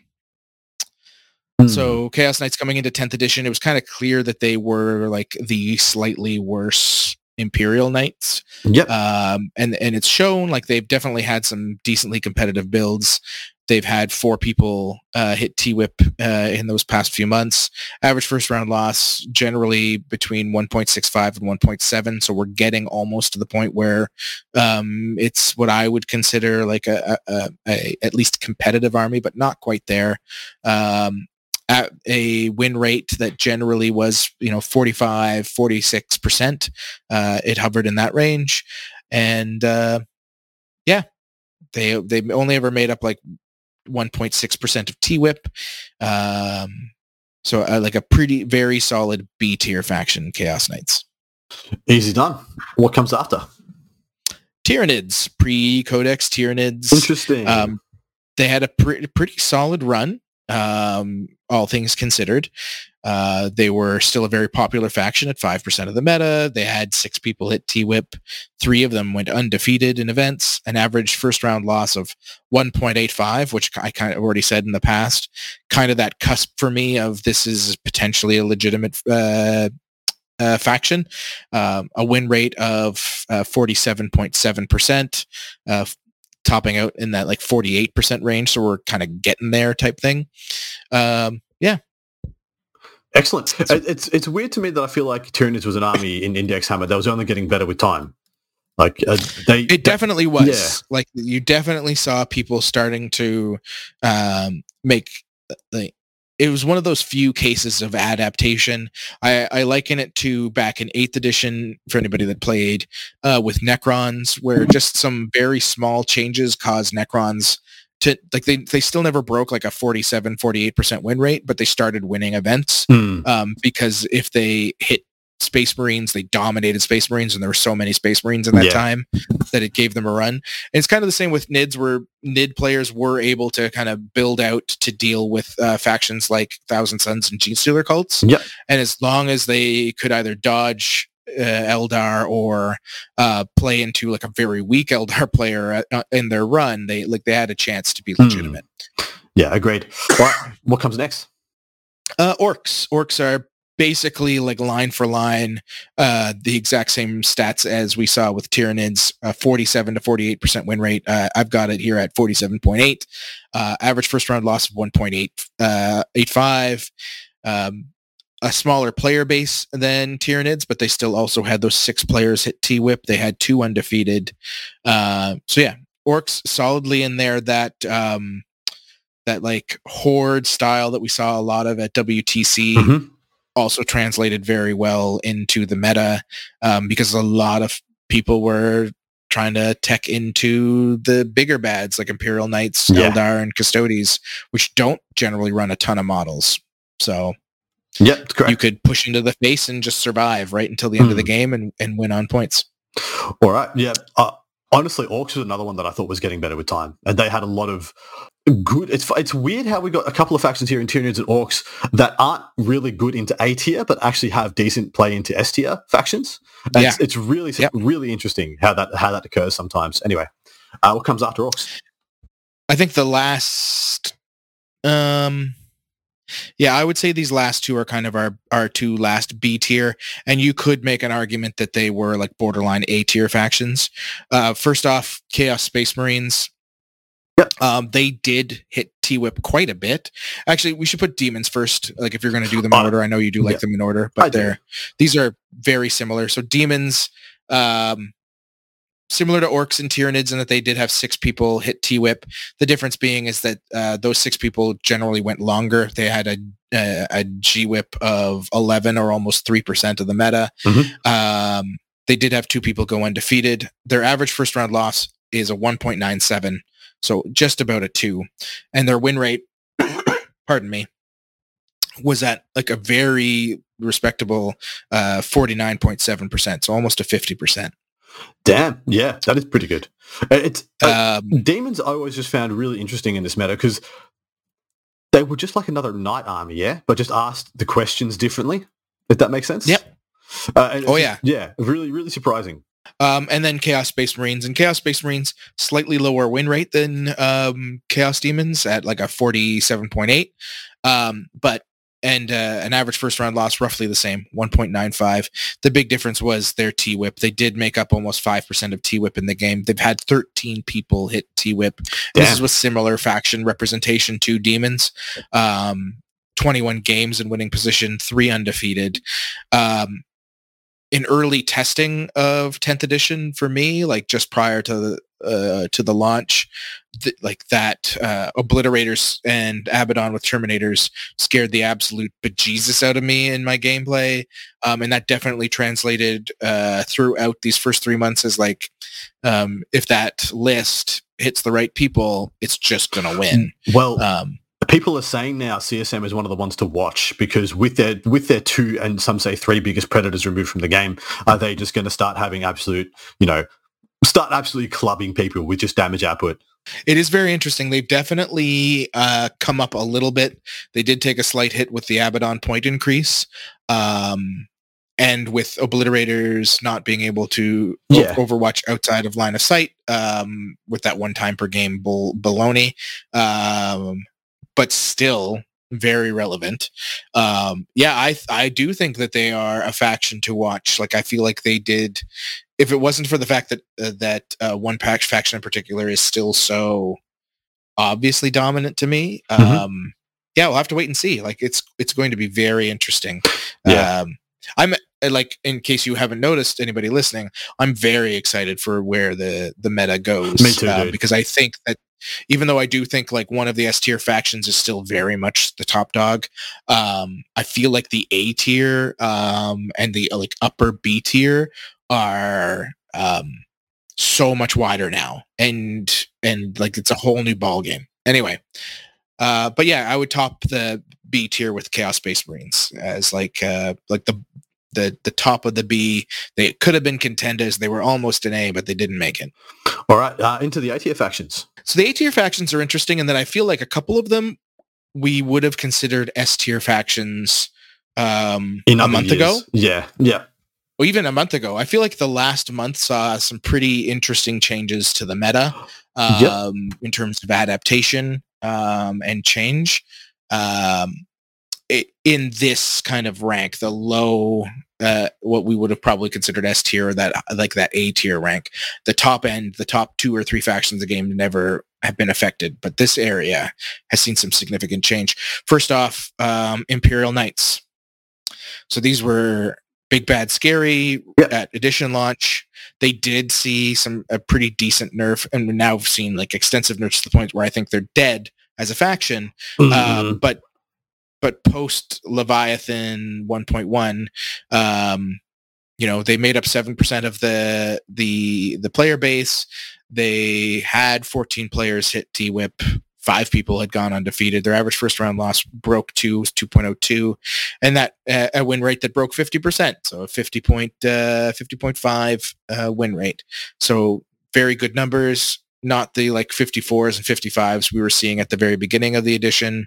Hmm. So Chaos Knights coming into 10th edition, it was kind of clear that they were like the slightly worse Imperial Knights. Yep. Um, and, and it's shown like they've definitely had some decently competitive builds. They've had four people uh, hit T-WIP uh, in those past few months. Average first round loss generally between 1.65 and 1.7. So we're getting almost to the point where um, it's what I would consider like a, a, a, a at least competitive army, but not quite there. Um, at a win rate that generally was, you know, 45, 46%. Uh, it hovered in that range. And uh, yeah, they, they only ever made up like 1.6% of T-WIP. Um, so uh, like a pretty, very solid B tier faction, Chaos Knights. Easy done. What comes after? Tyranids, pre-Codex Tyranids. Interesting. Um, they had a pre- pretty solid run, um, all things considered. Uh, they were still a very popular faction at 5% of the meta. They had six people hit T-WIP. Three of them went undefeated in events, an average first round loss of 1.85, which I kind of already said in the past. Kind of that cusp for me of this is potentially a legitimate uh, uh, faction. Um, a win rate of uh, 47.7%, uh, topping out in that like 48% range. So we're kind of getting there type thing. Um, yeah. Excellent. It- It's it's weird to me that I feel like Tyranids was an army in Index Hammer that was only getting better with time. Like uh, they, It definitely was. Yeah. Like you definitely saw people starting to um, make like it was one of those few cases of adaptation. I, I liken it to back in eighth edition for anybody that played uh, with Necrons, where just some very small changes caused Necrons to like they they still never broke like a 47 48% win rate but they started winning events Hmm. um, because if they hit Space Marines, they dominated Space Marines, and there were so many Space Marines in that Yeah. time that it gave them a run. And it's kind of the same with NIDs, where NID players were able to kind of build out to deal with uh, factions like Thousand Suns and Genestealer cults. Yep. And as long as they could either dodge uh, Eldar or uh, play into like a very weak Eldar player uh, in their run, they like they had a chance to be Hmm. legitimate. Yeah, agreed. Right, what comes next? Uh, Orks. Orks are basically like line for line, uh, the exact same stats as we saw with Tyranids, uh, 47 to 48% win rate. Uh, I've got it here at 47.8. Uh, average first round loss of 1.8, uh, 85. Um, a smaller player base than Tyranids, but they still also had those six players hit T-WIP. They had two undefeated. Uh, so yeah, Orks solidly in there. That, um, that like horde style that we saw a lot of at WTC Mhm. Also translated very well into the meta um, because a lot of people were trying to tech into the bigger bads like Imperial Knights, Yeah. Eldar, and Custodes, which don't generally run a ton of models. So Yep, correct. you could push into the face and just survive right until the end of the Hmm. game and, and win on points. All right. Yeah. Uh, honestly, Orks was another one that I thought was getting better with time, and they had a lot of good. It's it's weird how we got a couple of factions here in Tyranids and Orks that aren't really good into A tier, but actually have decent play into S tier factions. And Yeah. It's, it's really Yep. really interesting how that how that occurs sometimes. Anyway, uh, what comes after Orks? I think the last, um, yeah, I would say these last two are kind of our our two last B tier, and you could make an argument that they were like borderline A tier factions. Uh, first off, Chaos Space Marines. Yep. Um, they did hit T-WIP quite a bit. Actually, we should put Daemons first. Like if you're going to do them in Uh, order, I know you do like yeah. them in order, but do. they're these are very similar. So Daemons, um, similar to Orks and tyranids in that they did have six people hit T-WIP. The difference being is that uh, those six people generally went longer. They had a a, a G-WIP of 11 or almost 3% of the meta. Mhm. Um, they did have two people go undefeated. Their average first round loss is a 1.97, so just about a 2. And their win rate, pardon me, was at like a very respectable uh, 49.7%, so almost a 50%. Damn, yeah, that is pretty good. Uh, It's uh, Um, Daemons. I always just found really interesting in this meta because they were just like another knight army, yeah, but just asked the questions differently. If that makes sense. Yep. Uh, Oh, just- yeah, really, really surprising. Um, and then Chaos Space Marines and Chaos Space Marines slightly lower win rate than um, Chaos Daemons at like a forty seven point eight, um, but and uh, an average first round loss roughly the same one point nine five. The big difference was their T-WIP. They did make up almost five percent of T-WIP in the game. They've had thirteen people hit T-WIP. This is with similar faction representation to Daemons. Um, 21 games in winning position, three undefeated. Um, in early testing of 10th edition for me, like just prior to the uh, to the launch, th- like that uh, obliterators and Abaddon with Terminators scared the absolute bejesus out of me in my gameplay, um, and that definitely translated uh, throughout these first three months as like um, if that list hits the right people, it's just gonna win. Well, Um, people are saying now CSM is one of the ones to watch because with their with their two and some say three biggest predators removed from the game, are they just going to start having absolute, you know, start absolutely clubbing people with just damage output? It is very interesting. They've definitely uh, come up a little bit. They did take a slight hit with the Abaddon point increase. Um, and with obliterators not being able to o- overwatch outside of line of sight um, with that one time per game bull- baloney, um, but still very relevant. Um, yeah, I I do think that they are a faction to watch. Like I feel like they did. If it wasn't for the fact that uh, that uh, one pack faction in particular is still so obviously dominant to me, Mhm. um, yeah, we'll have to wait and see. Like it's it's going to be very interesting. Yeah. Um, I'm uh, like, in case you haven't noticed, anybody listening, I'm very excited for where the the meta goes. Me too, uh, because I think that even though I do think like one of the S tier factions is still very much the top dog, um, I feel like the A tier um, and the like upper B tier are um, so much wider now, and and like it's a whole new ball game. Anyway, uh, but yeah, I would top the B tier with Chaos Space Marines as like uh, like the the the top of the B. They could have been contenders. They were almost an A, but they didn't make it. All right, uh, into the ATF factions. So the A tier factions are interesting, and then I feel like a couple of them we would have considered S tier factions um, In a month years. ago, Yeah, yeah. or even a month ago. I feel like the last month saw some pretty interesting changes to the meta um, Yep. in terms of adaptation um, and change. Um, in this kind of rank, the low, uh, what we would have probably considered S tier, that like that A tier rank, the top end, the top two or three factions of the game never have been affected, but this area has seen some significant change. First off, um, Imperial Knights. So these were big, bad, scary Yep. at edition launch. They did see some a pretty decent nerf, and now we've seen like extensive nerfs to the point where I think they're dead as a faction. Mhm. Um, but but post Leviathan 1.1, um, you know, they made up seven percent of the the the player base. They had 14 players hit T-WIP. Five people had gone undefeated. Their average first round loss broke two, was 2.02, and that uh, a win rate that broke 50%. So a 50 point, uh, 50.5 uh, win rate. So very good numbers. Not the like 54s and 55s we were seeing at the very beginning of the edition.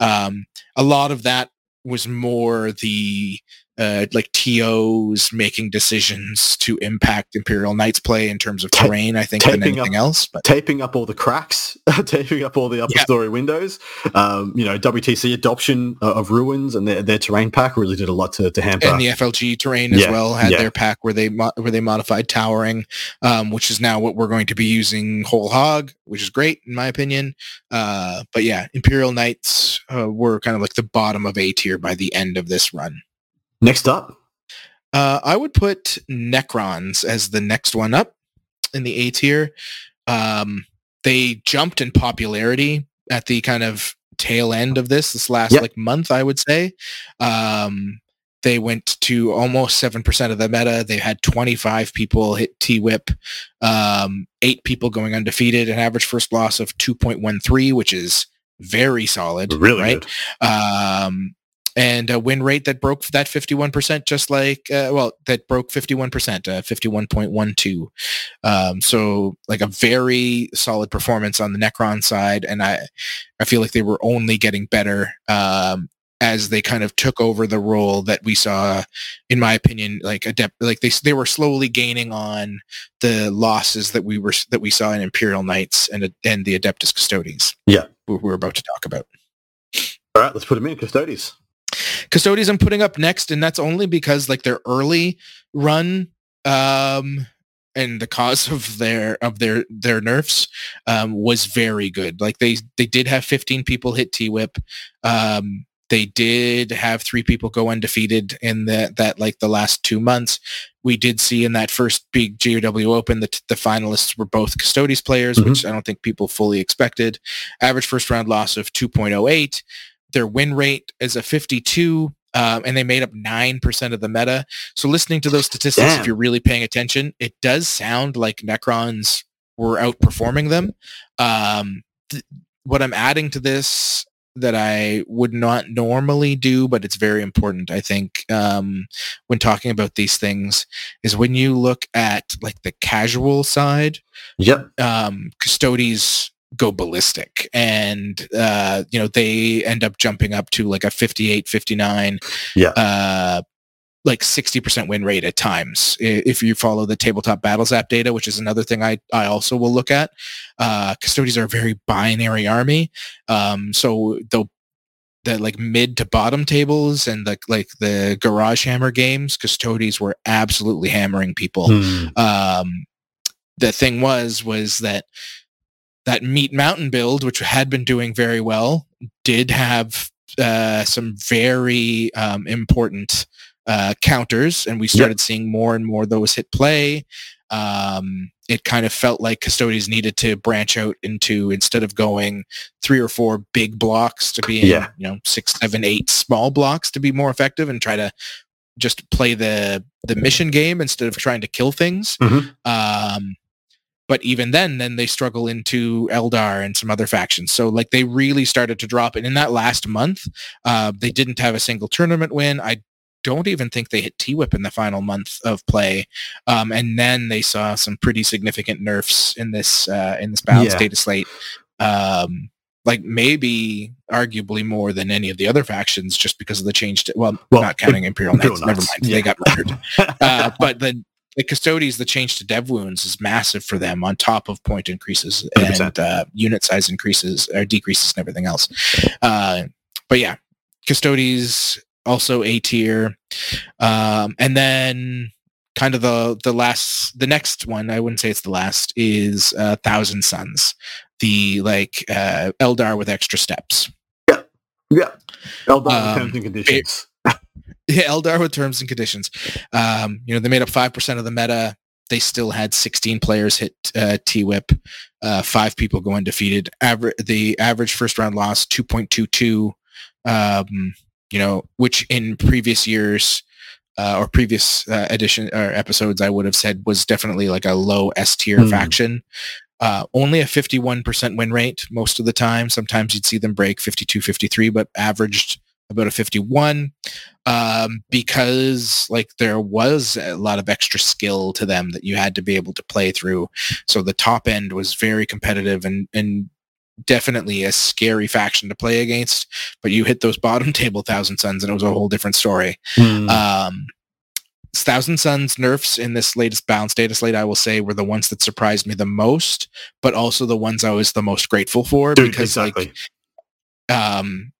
Um, a lot of that was more the uh, like TOs making decisions to impact Imperial Knights play in terms of terrain, I think, than anything up- else. But taping up all the cracks, taping up all the upper Yeah. story windows. Um, you know, WTC adoption uh, of ruins and their, their terrain pack really did a lot to, to hamper. and the FLG terrain as Yeah, well had yeah. their pack where they mo- where they modified towering, um, which is now what we're going to be using whole hog, which is great in my opinion. Uh, but yeah, Imperial Knights uh, were kind of like the bottom of A tier by the end of this run. Next up, Uh, I would put Necrons as the next one up in the A tier. Um, they jumped in popularity at the kind of tail end of this, this last Yep. like month, I would say. Um, they went to almost 7% of the meta. They had 25 people hit T-WIP, um, eight people going undefeated, an average first loss of 2.13, which is very solid. really right? Um, and a win rate that broke that 51% just like uh, well that broke 51% uh, 51.12 um, so like a very solid performance on the necron side and i i feel like they were only getting better um, as they kind of took over the role that we saw in my opinion like adept like they they were slowly gaining on the losses that we were that we saw in imperial knights and and the adeptus custodes Yeah. who we're about to talk about All right, let's put them in. Custodes. Custodes I'm putting up next, and that's only because like their early run um and the cause of their of their their nerfs um was very good. Like they they did have 15 people hit T-WIP. Um they did have three people go undefeated in that that like the last two months. We did see in that first big GW Open that the finalists were both Custodes players, Mhm. which I don't think people fully expected. Average first round loss of 2.08 their win rate is a 52 um, and they made up 9% of the meta so listening to those statistics Damn. if you're really paying attention it does sound like necrons were outperforming them um, th- what i'm adding to this that i would not normally do but it's very important i think um, when talking about these things is when you look at like the casual side Yep. um, Custodes go ballistic and uh, you know they end up jumping up to like a 58 59 Yeah. uh, like 60% win rate at times if you follow the tabletop battles app data which is another thing i, I also will look at uh, Custodes are a very binary army um, so the the like mid to bottom tables and the like the garage hammer games Custodes were absolutely hammering people Hmm. um, the thing was was that that meat mountain build which had been doing very well did have uh, some very um, important uh, counters and we started seeing more and more of those hit play um, it kind of felt like Custodes needed to branch out into instead of going three or four big blocks to being Yeah. you know six seven eight small blocks to be more effective and try to just play the the mission game instead of trying to kill things Mhm. um, but even then, then they struggle into Eldar and some other factions. So like they really started to drop And In that last month, uh, they didn't have a single tournament win. I don't even think they hit T-WIP in the final month of play. Um, and then they saw some pretty significant nerfs in this uh, in this balanced Yeah. data slate. Um, like maybe arguably more than any of the other factions just because of the change to, well, Well, not counting Imperial Imperial Knights, never mind. yeah. They got murdered uh, but the the Custodes, the change to dev wounds is massive for them on top of point increases 100%. and uh, unit size increases or decreases and everything else. Uh, but yeah, Custodes also A tier. Um, and then kind of the the last the next one, I wouldn't say it's the last, is uh, Thousand Suns. The like uh, Eldar with extra steps. Yeah. Yeah. Eldar Um, terms and conditions. Yeah, Eldar with terms and conditions. Um, you know, they made up 5% of the meta. They still had 16 players hit uh, T-WIP. Uh, five people go undefeated. Aver- the average first round loss, 2.22, um, you know, which in previous years uh, or previous uh, edition or episodes, I would have said was definitely like a low S tier Hmm. faction. Uh, only a 51% win rate most of the time. Sometimes you'd see them break 52, 53, but averaged about a 51 um, because like there was a lot of extra skill to them that you had to be able to play through. So the top end was very competitive and, and definitely a scary faction to play against, but you hit those bottom table Thousand Suns and it was a whole different story. Hmm. Um, Thousand Suns nerfs in this latest balance data slate, I will say, were the ones that surprised me the most, but also the ones I was the most grateful for Dude, because exactly. like um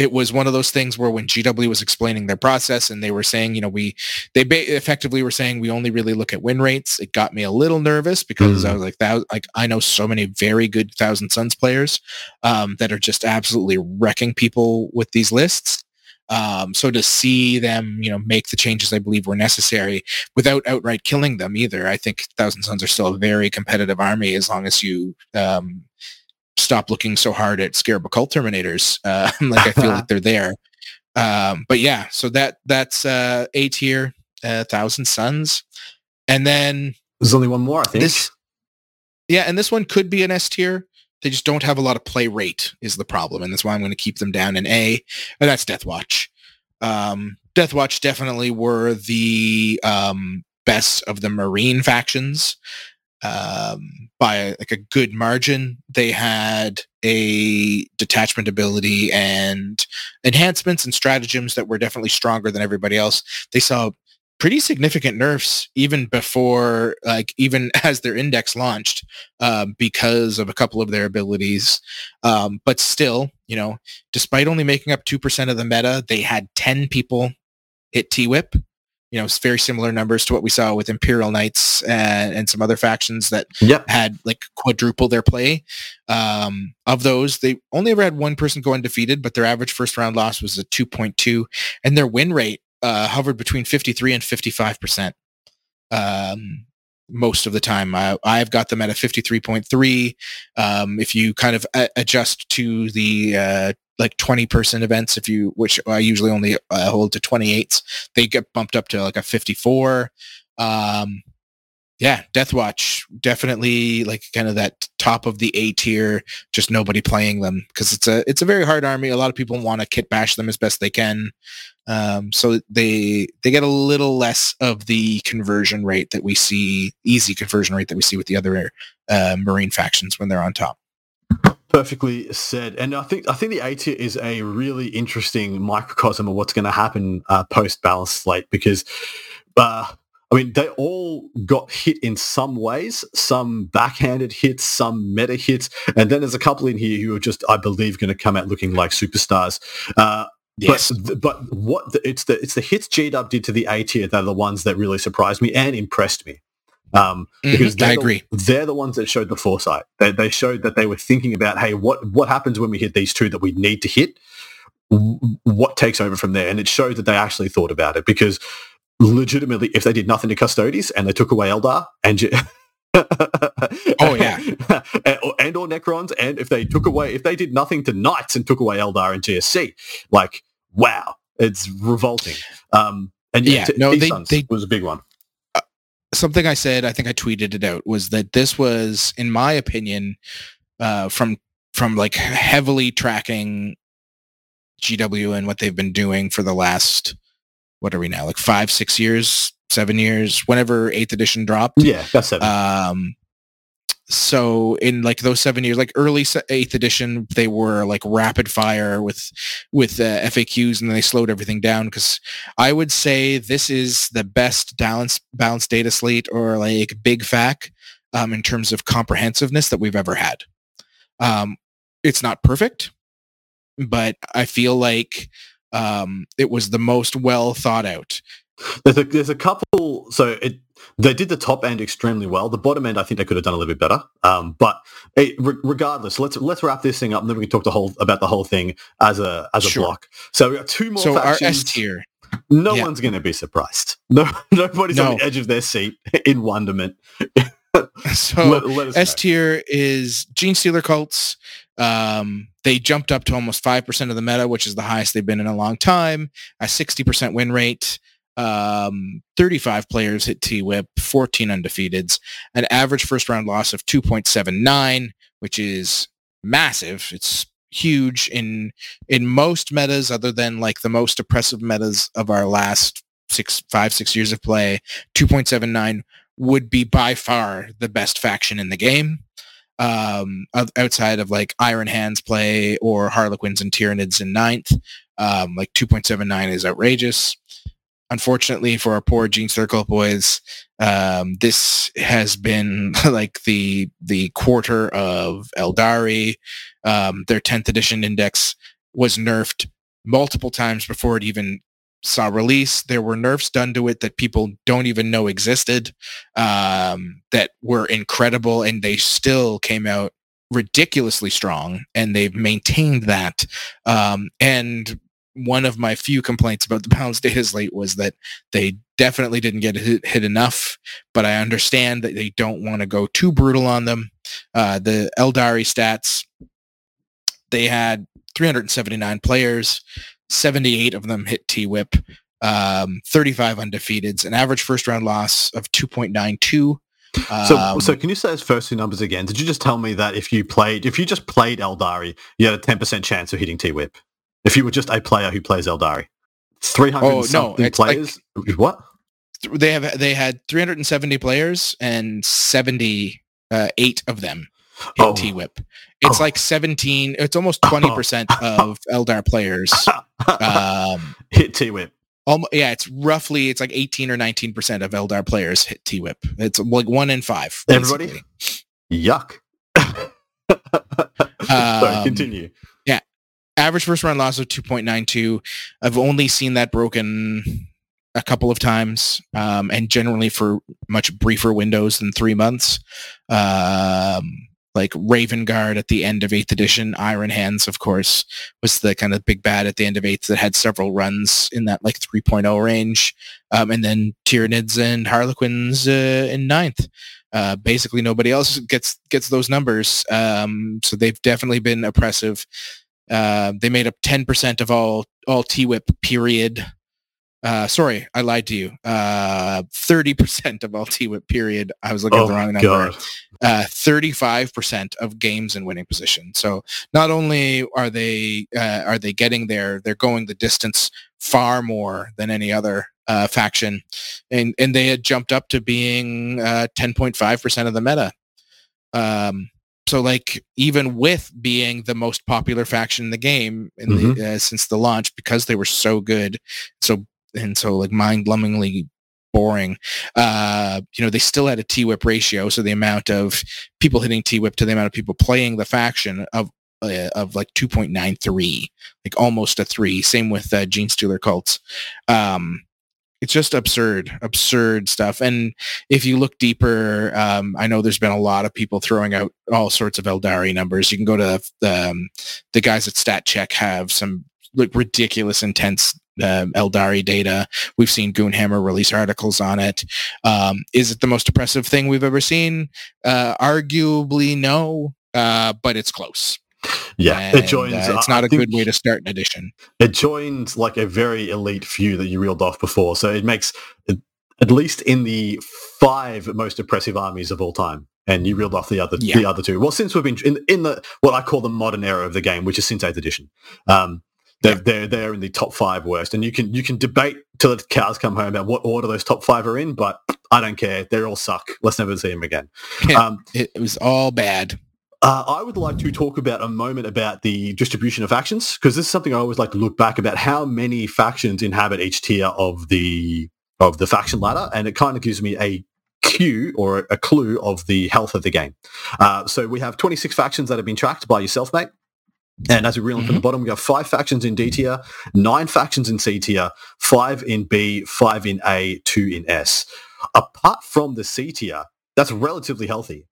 it was one of those things where when GW was explaining their process and they were saying, you know, we they ba- effectively were saying we only really look at win rates. It got me a little nervous because I was like that like I know so many very good Thousand Suns players um, that are just absolutely wrecking people with these lists. Um, so to see them, you know, make the changes I believe were necessary without outright killing them either, I think Thousand Suns are still a very competitive army as long as you um, stop looking so hard at Scarab Occult Terminators. Uh, like I feel like they're there. Um, but yeah, so that that's uh, A tier, uh, Thousand Suns, and then There's only one more, I think. this, yeah, and this one could be an S tier. They just don't have a lot of play rate is the problem, and that's why I'm going to keep them down in A, and that's Deathwatch. Um, Deathwatch definitely were the um, best of the Marine factions um, by like a good margin. They had a detachment ability and enhancements and stratagems that were definitely stronger than everybody else. They saw pretty significant nerfs even before like even as their index launched uh, because of a couple of their abilities um, but still you know despite only making up 2% of the meta they had 10 people hit T-WIP you know, it's very similar numbers to what we saw with Imperial Knights and, and some other factions that Yep. had like quadruple their play. Um, of those, they only ever had one person go undefeated, but their average first round loss was a 2.2 and their win rate uh, hovered between 53 and 55%. Um, most of the time, I, I've got them at a 53.3. Um, if you kind of a- adjust to the uh, like 20 person events, if you, which I usually only uh, hold to 28s, they get bumped up to like a 54. Um, yeah, Deathwatch definitely like kind of that top of the A tier. Just nobody playing them because it's a it's a very hard army. A lot of people want to kit bash them as best they can, um, so they they get a little less of the conversion rate that we see, easy conversion rate that we see with the other uh, Marine factions when they're on top. Perfectly said, and I think I think the A tier is a really interesting microcosm of what's going to happen uh, post balance slate because, uh, I mean, they all got hit in some ways, some backhanded hits, some meta hits, and then there's a couple in here who are just, I believe, going to come out looking like superstars. Uh, Yes. But but what the, it's the it's the hits G Dub did to the A tier that are the ones that really surprised me and impressed me. Um, because Mhm, I they're the- agree. they're the ones that showed the foresight. They, they showed that they were thinking about, hey, what what happens when we hit these two that we need to hit? What takes over from there? And it showed that they actually thought about it because legitimately, if they did nothing to Custodes and they took away Eldar and J- Oh, yeah. and, or, and or Necrons, and if they took away, if they did nothing to Knights and took away Eldar and GSC, like wow, it's revolting. Um, and yeah, Yeah, t- no, they- they- was a big one. Something I said, I think I tweeted it out, was that this was, in my opinion, uh, from from like heavily tracking GW and what they've been doing for the last, what are we now, like five, six years, seven years, whenever Eighth Edition dropped. Yeah, that's seven. Um, so in like those seven years, like early eighth edition, they were like rapid fire with with uh, FAQs, and then they slowed everything down. Because I would say this is the best balance balanced data slate or like big fac um, in terms of comprehensiveness that we've ever had. Um, it's not perfect, but I feel like um, it was the most well thought out. There's a there's a couple. So it they did the top end extremely well. The bottom end, I think they could have done a little bit better. Um, but it, re- regardless, let's let's wrap this thing up, and then we can talk the whole about the whole thing as a as a Sure. block. So we got two more So our. S tier, no yeah. one's going to be surprised. No, nobody's on the edge of their seat in wonderment. so let, let us S tier is Genestealer cults. Um, they jumped up to almost 5% of the meta, which is the highest they've been in a long time, a 60% win rate. Um, 35 players hit T-WIP, 14 undefeateds, an average first round loss of 2.79, which is massive. It's huge in in most metas other than like the most oppressive metas of our last six five six years of play 2.79 would be by far the best faction in the game um, outside of like Iron Hands play or Harlequins and Tyranids in ninth. Um, like 2.79 is outrageous. Unfortunately for our poor Gene Circle boys, um, this has been like the the quarter of Aeldari. Um, their 10th edition index was nerfed multiple times before it even saw release. There were nerfs done to it that people don't even know existed um, that were incredible, and they still came out ridiculously strong, and they've maintained that. Um, and one of my few complaints about the balance data slate was that they definitely didn't get hit, hit enough, but I understand that they don't want to go too brutal on them. Uh, the Aeldari stats, they had 379 players, 78 of them hit T-WIP, um, 35 undefeateds, an average first round loss of 2.92. So, Um, so can you say those first two numbers again? Did you just tell me that if you played, if you just played Aeldari, you had a ten percent chance of hitting T-WIP? If you were just a player who plays Aeldari, 300 Oh, no, something it's like- players. what? They have they had 370 players and 78 of them hit Oh. T-WIP. It's Oh. like 17. It's almost 20 percent of Eldar players. Um, Hit T-WIP. almo- yeah, it's roughly it's like 18 or 19 percent of Eldar players hit T-WIP. It's like one in five. Everybody? basically. Yuck. Sorry, Um, continue. Average first round loss of 2.92 i've only seen that broken a couple of times um, and generally for much briefer windows than three months. Um, like raven guard at the end of 8th edition iron hands of course was the kind of big bad at the end of 8th that had several runs in that like 3.0 range. Um, and then tyranids and harlequins uh, in ninth. Uh, basically nobody else gets gets those numbers. Um, so they've definitely been oppressive uh, they made up 10% of all all T-WIP period. Uh, sorry, I lied to you. Uh, 30% of all T-WIP period. I was looking Oh at the wrong number. Uh, 35% of games in winning position. So not only are they uh, are they getting there, they're going the distance far more than any other uh, faction, and and they had jumped up to being uh, 10.5% of the meta. Um, so like even with being the most popular faction in the game in the, uh, since the launch, because they were so good, so and so like mind-numbingly boring, uh, you know, they still had a T-WIP ratio. So the amount of people hitting T-WIP to the amount of people playing the faction of uh, of like 2.93, like almost a three. Same with uh, Genestealer cults. Um, it's just absurd, absurd stuff. And if you look deeper, um, I know there's been a lot of people throwing out all sorts of Aeldari numbers. You can go to the, um, the guys at StatCheck have some like ridiculous intense um, Aeldari data. We've seen Goonhammer release articles on it. Um, is it the most oppressive thing we've ever seen? Uh, arguably, no, uh, but it's close. Yeah, And, it joins. uh, it's not I a good way to start an edition. It joins like a very elite few that you reeled off before, so it makes it, at least in the five most oppressive armies of all time. And you reeled off the other Yeah. the other two. Well, since we've been in in the what I call the modern era of the game, which is since eighth edition, um, they're they're they're in the top five worst. And you can you can debate till the cows come home about what order those top five are in, but I don't care. They all suck. Let's never see them again. Yeah. Um, it was all bad. Uh, I would like to talk about a moment about the distribution of factions because this is something I always like to look back about how many factions inhabit each tier of the of the faction ladder, and it kind of gives me a cue or a clue of the health of the game. Uh, so we have 26 factions that have been tracked by yourself, mate. And as we reel them from the bottom, we have five factions in D tier, nine factions in C tier, five in B, five in A, two in S. Apart from the C tier, that's relatively healthy.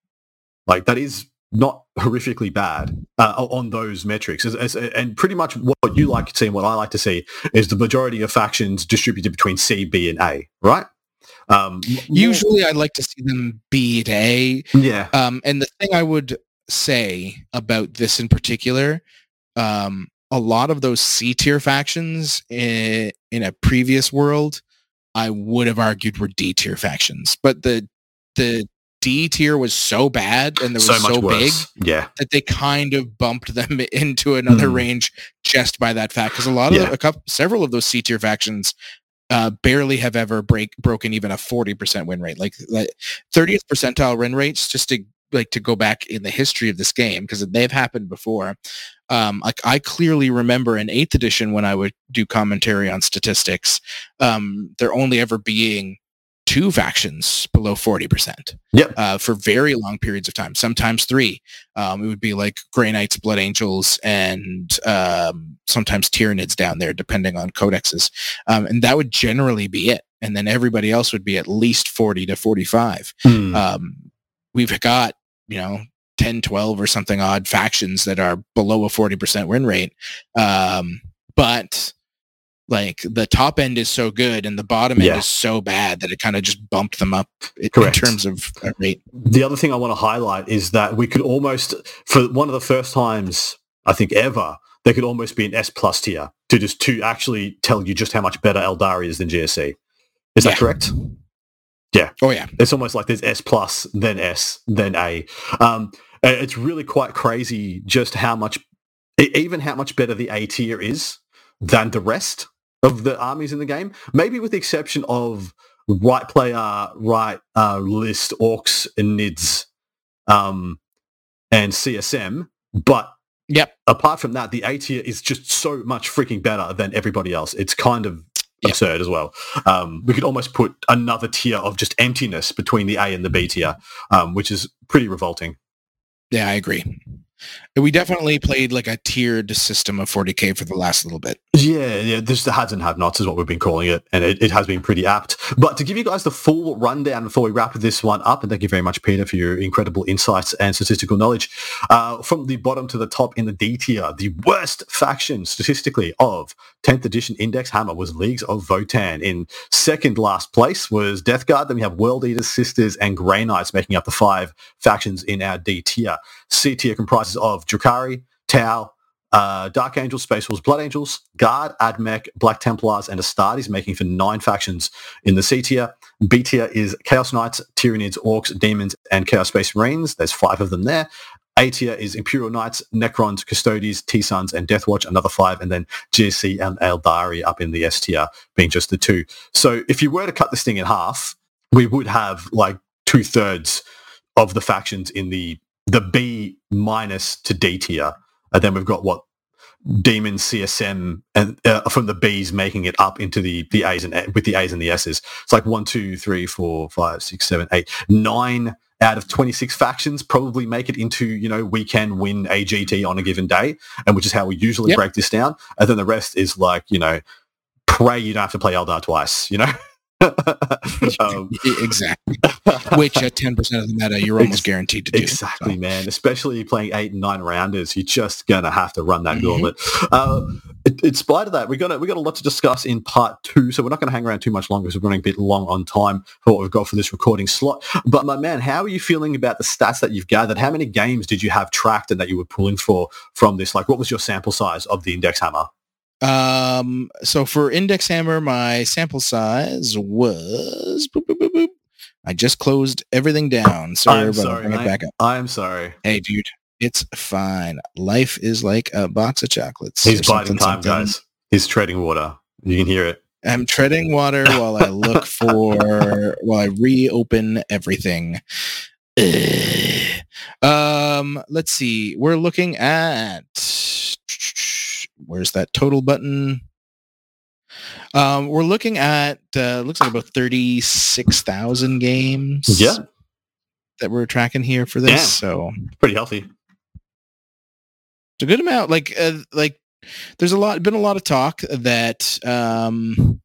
Like that is not horrifically bad uh, on those metrics. As, as, and pretty much what you like to see and what I like to see is the majority of factions distributed between C, B, and A, right? Um, Usually, I like to see them be to A. yeah, Um, and the thing I would say about this in particular, um, a lot of those C tier factions in, in a previous world, I would have argued were D tier factions. But the the D tier was so bad and there was so so, big. Yeah, that they kind of bumped them into another Mhm. range just by that fact. Because a lot of Yeah. a couple, several of those C tier factions uh, barely have ever break broken even a forty percent win rate. Like thirtieth percentile win rates, just to like to go back in the history of this game because they've happened before. Um, like I clearly remember in eighth edition when I would do commentary on statistics, um, there only ever being two factions below 40% Yep. uh, for very long periods of time, sometimes three. Um, it would be like Grey Knights, Blood Angels, and um, sometimes Tyranids down there, depending on codexes. Um, and that would generally be it. And then everybody else would be at least 40 to 45. Hmm. Um, we've got, you know, 10, 12 or something odd factions that are below a 40% win rate. Um, but like the top end is so good and the bottom Yeah. end is so bad that it kind of just bumped them up i- in terms of uh, rate. the other thing I want to highlight is that we could almost, for one of the first times I think ever, there could almost be an S plus tier to just to actually tell you just how much better Aeldari is than GSC. Is Yeah. that correct? Yeah. Oh yeah. It's almost like there's S plus, then S, then A. Um, it's really quite crazy just how much, even how much better the A tier is than the rest. Of the armies in the game, maybe with the exception of right player, right uh, list, Orks and nids, um, and CSM. But Yep. apart from that, the A tier is just so much freaking better than everybody else. It's kind of Yep. absurd as well. Um, we could almost put another tier of just emptiness between the A and the B tier, um, which is pretty revolting. Yeah, I agree. We definitely played like a tiered system of 40k for the last little bit. Yeah, yeah, this the hads and have-nots is what we've been calling it, and it, it has been pretty apt. But to give you guys the full rundown before we wrap this one up, and thank you very much, Peter, for your incredible insights and statistical knowledge. Uh, from the bottom to the top in the D tier, the worst faction statistically of 10th edition Index Hammer was Leagues of Votann. In second last place was Death Guard. Then we have World Eaters, Sisters, and Grey Knights making up the five factions in our D tier. C tier comprises of Drukhari, Tau, uh, Dark Angels, Space Wolves, Blood Angels, Guard, Admech, Black Templars, and Astartes, making for nine factions in the C tier. B tier is Chaos Knights, Tyranids, Orks, Daemons, and Chaos Space Marines. There's five of them there. A tier is Imperial Knights, Necrons, Custodes, T-Sons, and Deathwatch, another five, and then GSC and Aeldari up in the S tier, being just the two. So if you were to cut this thing in half, we would have like two-thirds of the factions in the the B minus to D tier. And then we've got what Daemon CSM and uh, from the Bs making it up into the the A's and with the A's and the S's. It's like one, two, three, four, five, six, seven, eight, nine out of 26 factions probably make it into, you know, we can win a GT on a given day, and which is how we usually Yep. break this down. And then the rest is like, you know, pray you don't have to play Eldar twice, you know? um, exactly. Which at 10% of the meta, you're almost Ex- guaranteed to do. Exactly, So, man. Especially playing eight and nine rounders, you're just gonna have to run that Mhm. gauntlet. Uh, in- in spite of that, we're gonna we got a lot to discuss in part two, so we're not gonna hang around too much longer because we're running a bit long on time for what we've got for this recording slot. But my man, how are you feeling about the stats that you've gathered? How many games did you have tracked and that you were pulling for from this? Like, what was your sample size of the Index Hammer? Um, so for Index Hammer, my sample size was. boop, boop, boop, boop. I just closed everything down. Sorry, I'm sorry, bring it back up. I am sorry. Hey, dude, it's fine. Life is like a box of chocolates. He's biting time, something. guys. He's treading water. You can hear it. I'm treading water while I look for while I reopen everything. Ugh. um, let's see. We're looking at where's that total button? Um, we're looking at uh, looks like about thirty six thousand games. Yeah. that we're tracking here for this. Damn. So Pretty healthy. it's a good amount. Like uh, like there's a lot been a lot of talk that um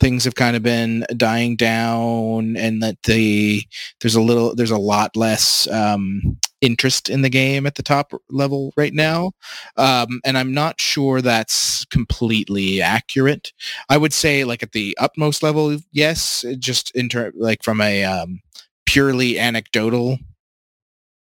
things have kind of been dying down and that the there's a little there's a lot less um interest in the game at the top level right now um and i'm not sure that's completely accurate i would say like at the utmost level yes just in ter- like from a um purely anecdotal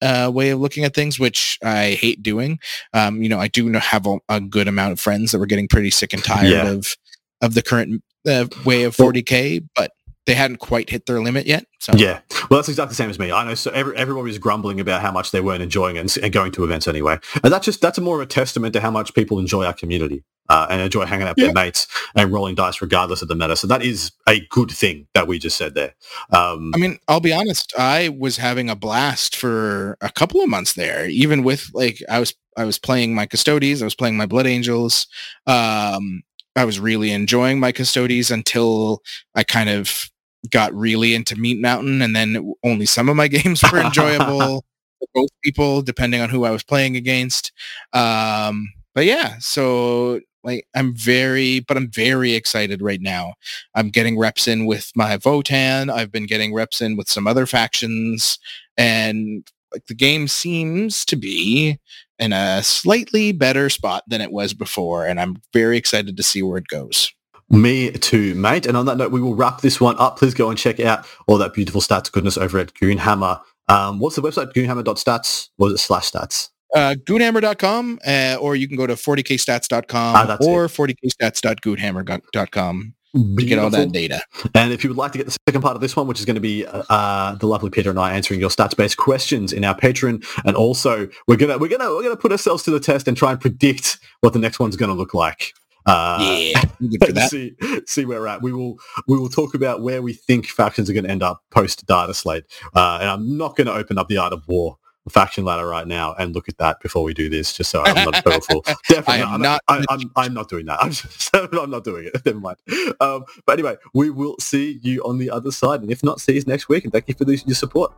uh, way of looking at things, which I hate doing. Um, you know, I do have a, a good amount of friends that were getting pretty sick and tired Yeah. of of the current uh, way of 40k, but they hadn't quite hit their limit yet. So Yeah, well, that's exactly the same as me. I know. So every, everybody was grumbling about how much they weren't enjoying and, and going to events anyway, and that's just that's more of a testament to how much people enjoy our community uh, and enjoy hanging out with their mates and rolling dice regardless of the meta. So that is a good thing that we just said there. Um, I mean, I'll be honest. I was having a blast for a couple of months there, even with like I was I was playing my Custodes, I was playing my blood angels. Um, I was really enjoying my Custodes until I kind of got really into Meat Mountain, and then only some of my games were enjoyable both people, depending on who I was playing against. Um, but yeah, so like I'm very, but I'm very excited right now. I'm getting reps in with my Votann. I've been getting reps in with some other factions, and like the game seems to be in a slightly better spot than it was before, and I'm very excited to see where it goes. Me too, mate. And on that note, we will wrap this one up. Please go and check out all that beautiful stats goodness over at Goonhammer. Um, what's the website? Goonhammer.stats? Is it slash stats? Uh, goonhammer.com, uh, or you can go to 40kstats.com Ah, or 40kstats.goonhammer.com to get all that data. And if you would like to get the second part of this one, which is going to be uh, the lovely Peter and I answering your stats-based questions in our Patreon, and also we're gonna we're gonna we're gonna put ourselves to the test and try and predict what the next one's going to look like. Uh, yeah, I'm good for and that. see see where we're at. We will we will talk about where we think factions are going to end up post data slate. Uh, and I'm not going to open up the Art of War faction ladder right now and look at that before we do this, just so I'm not a total fool. Definitely, I'm not- I, I'm, I'm not doing that. I'm, just, I'm not doing it. Never mind. Um, but anyway, we will see you on the other side, and if not, see you next week. And thank you for the, your support.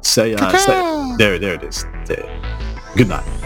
Say, uh, say there, there it is. There. Good night.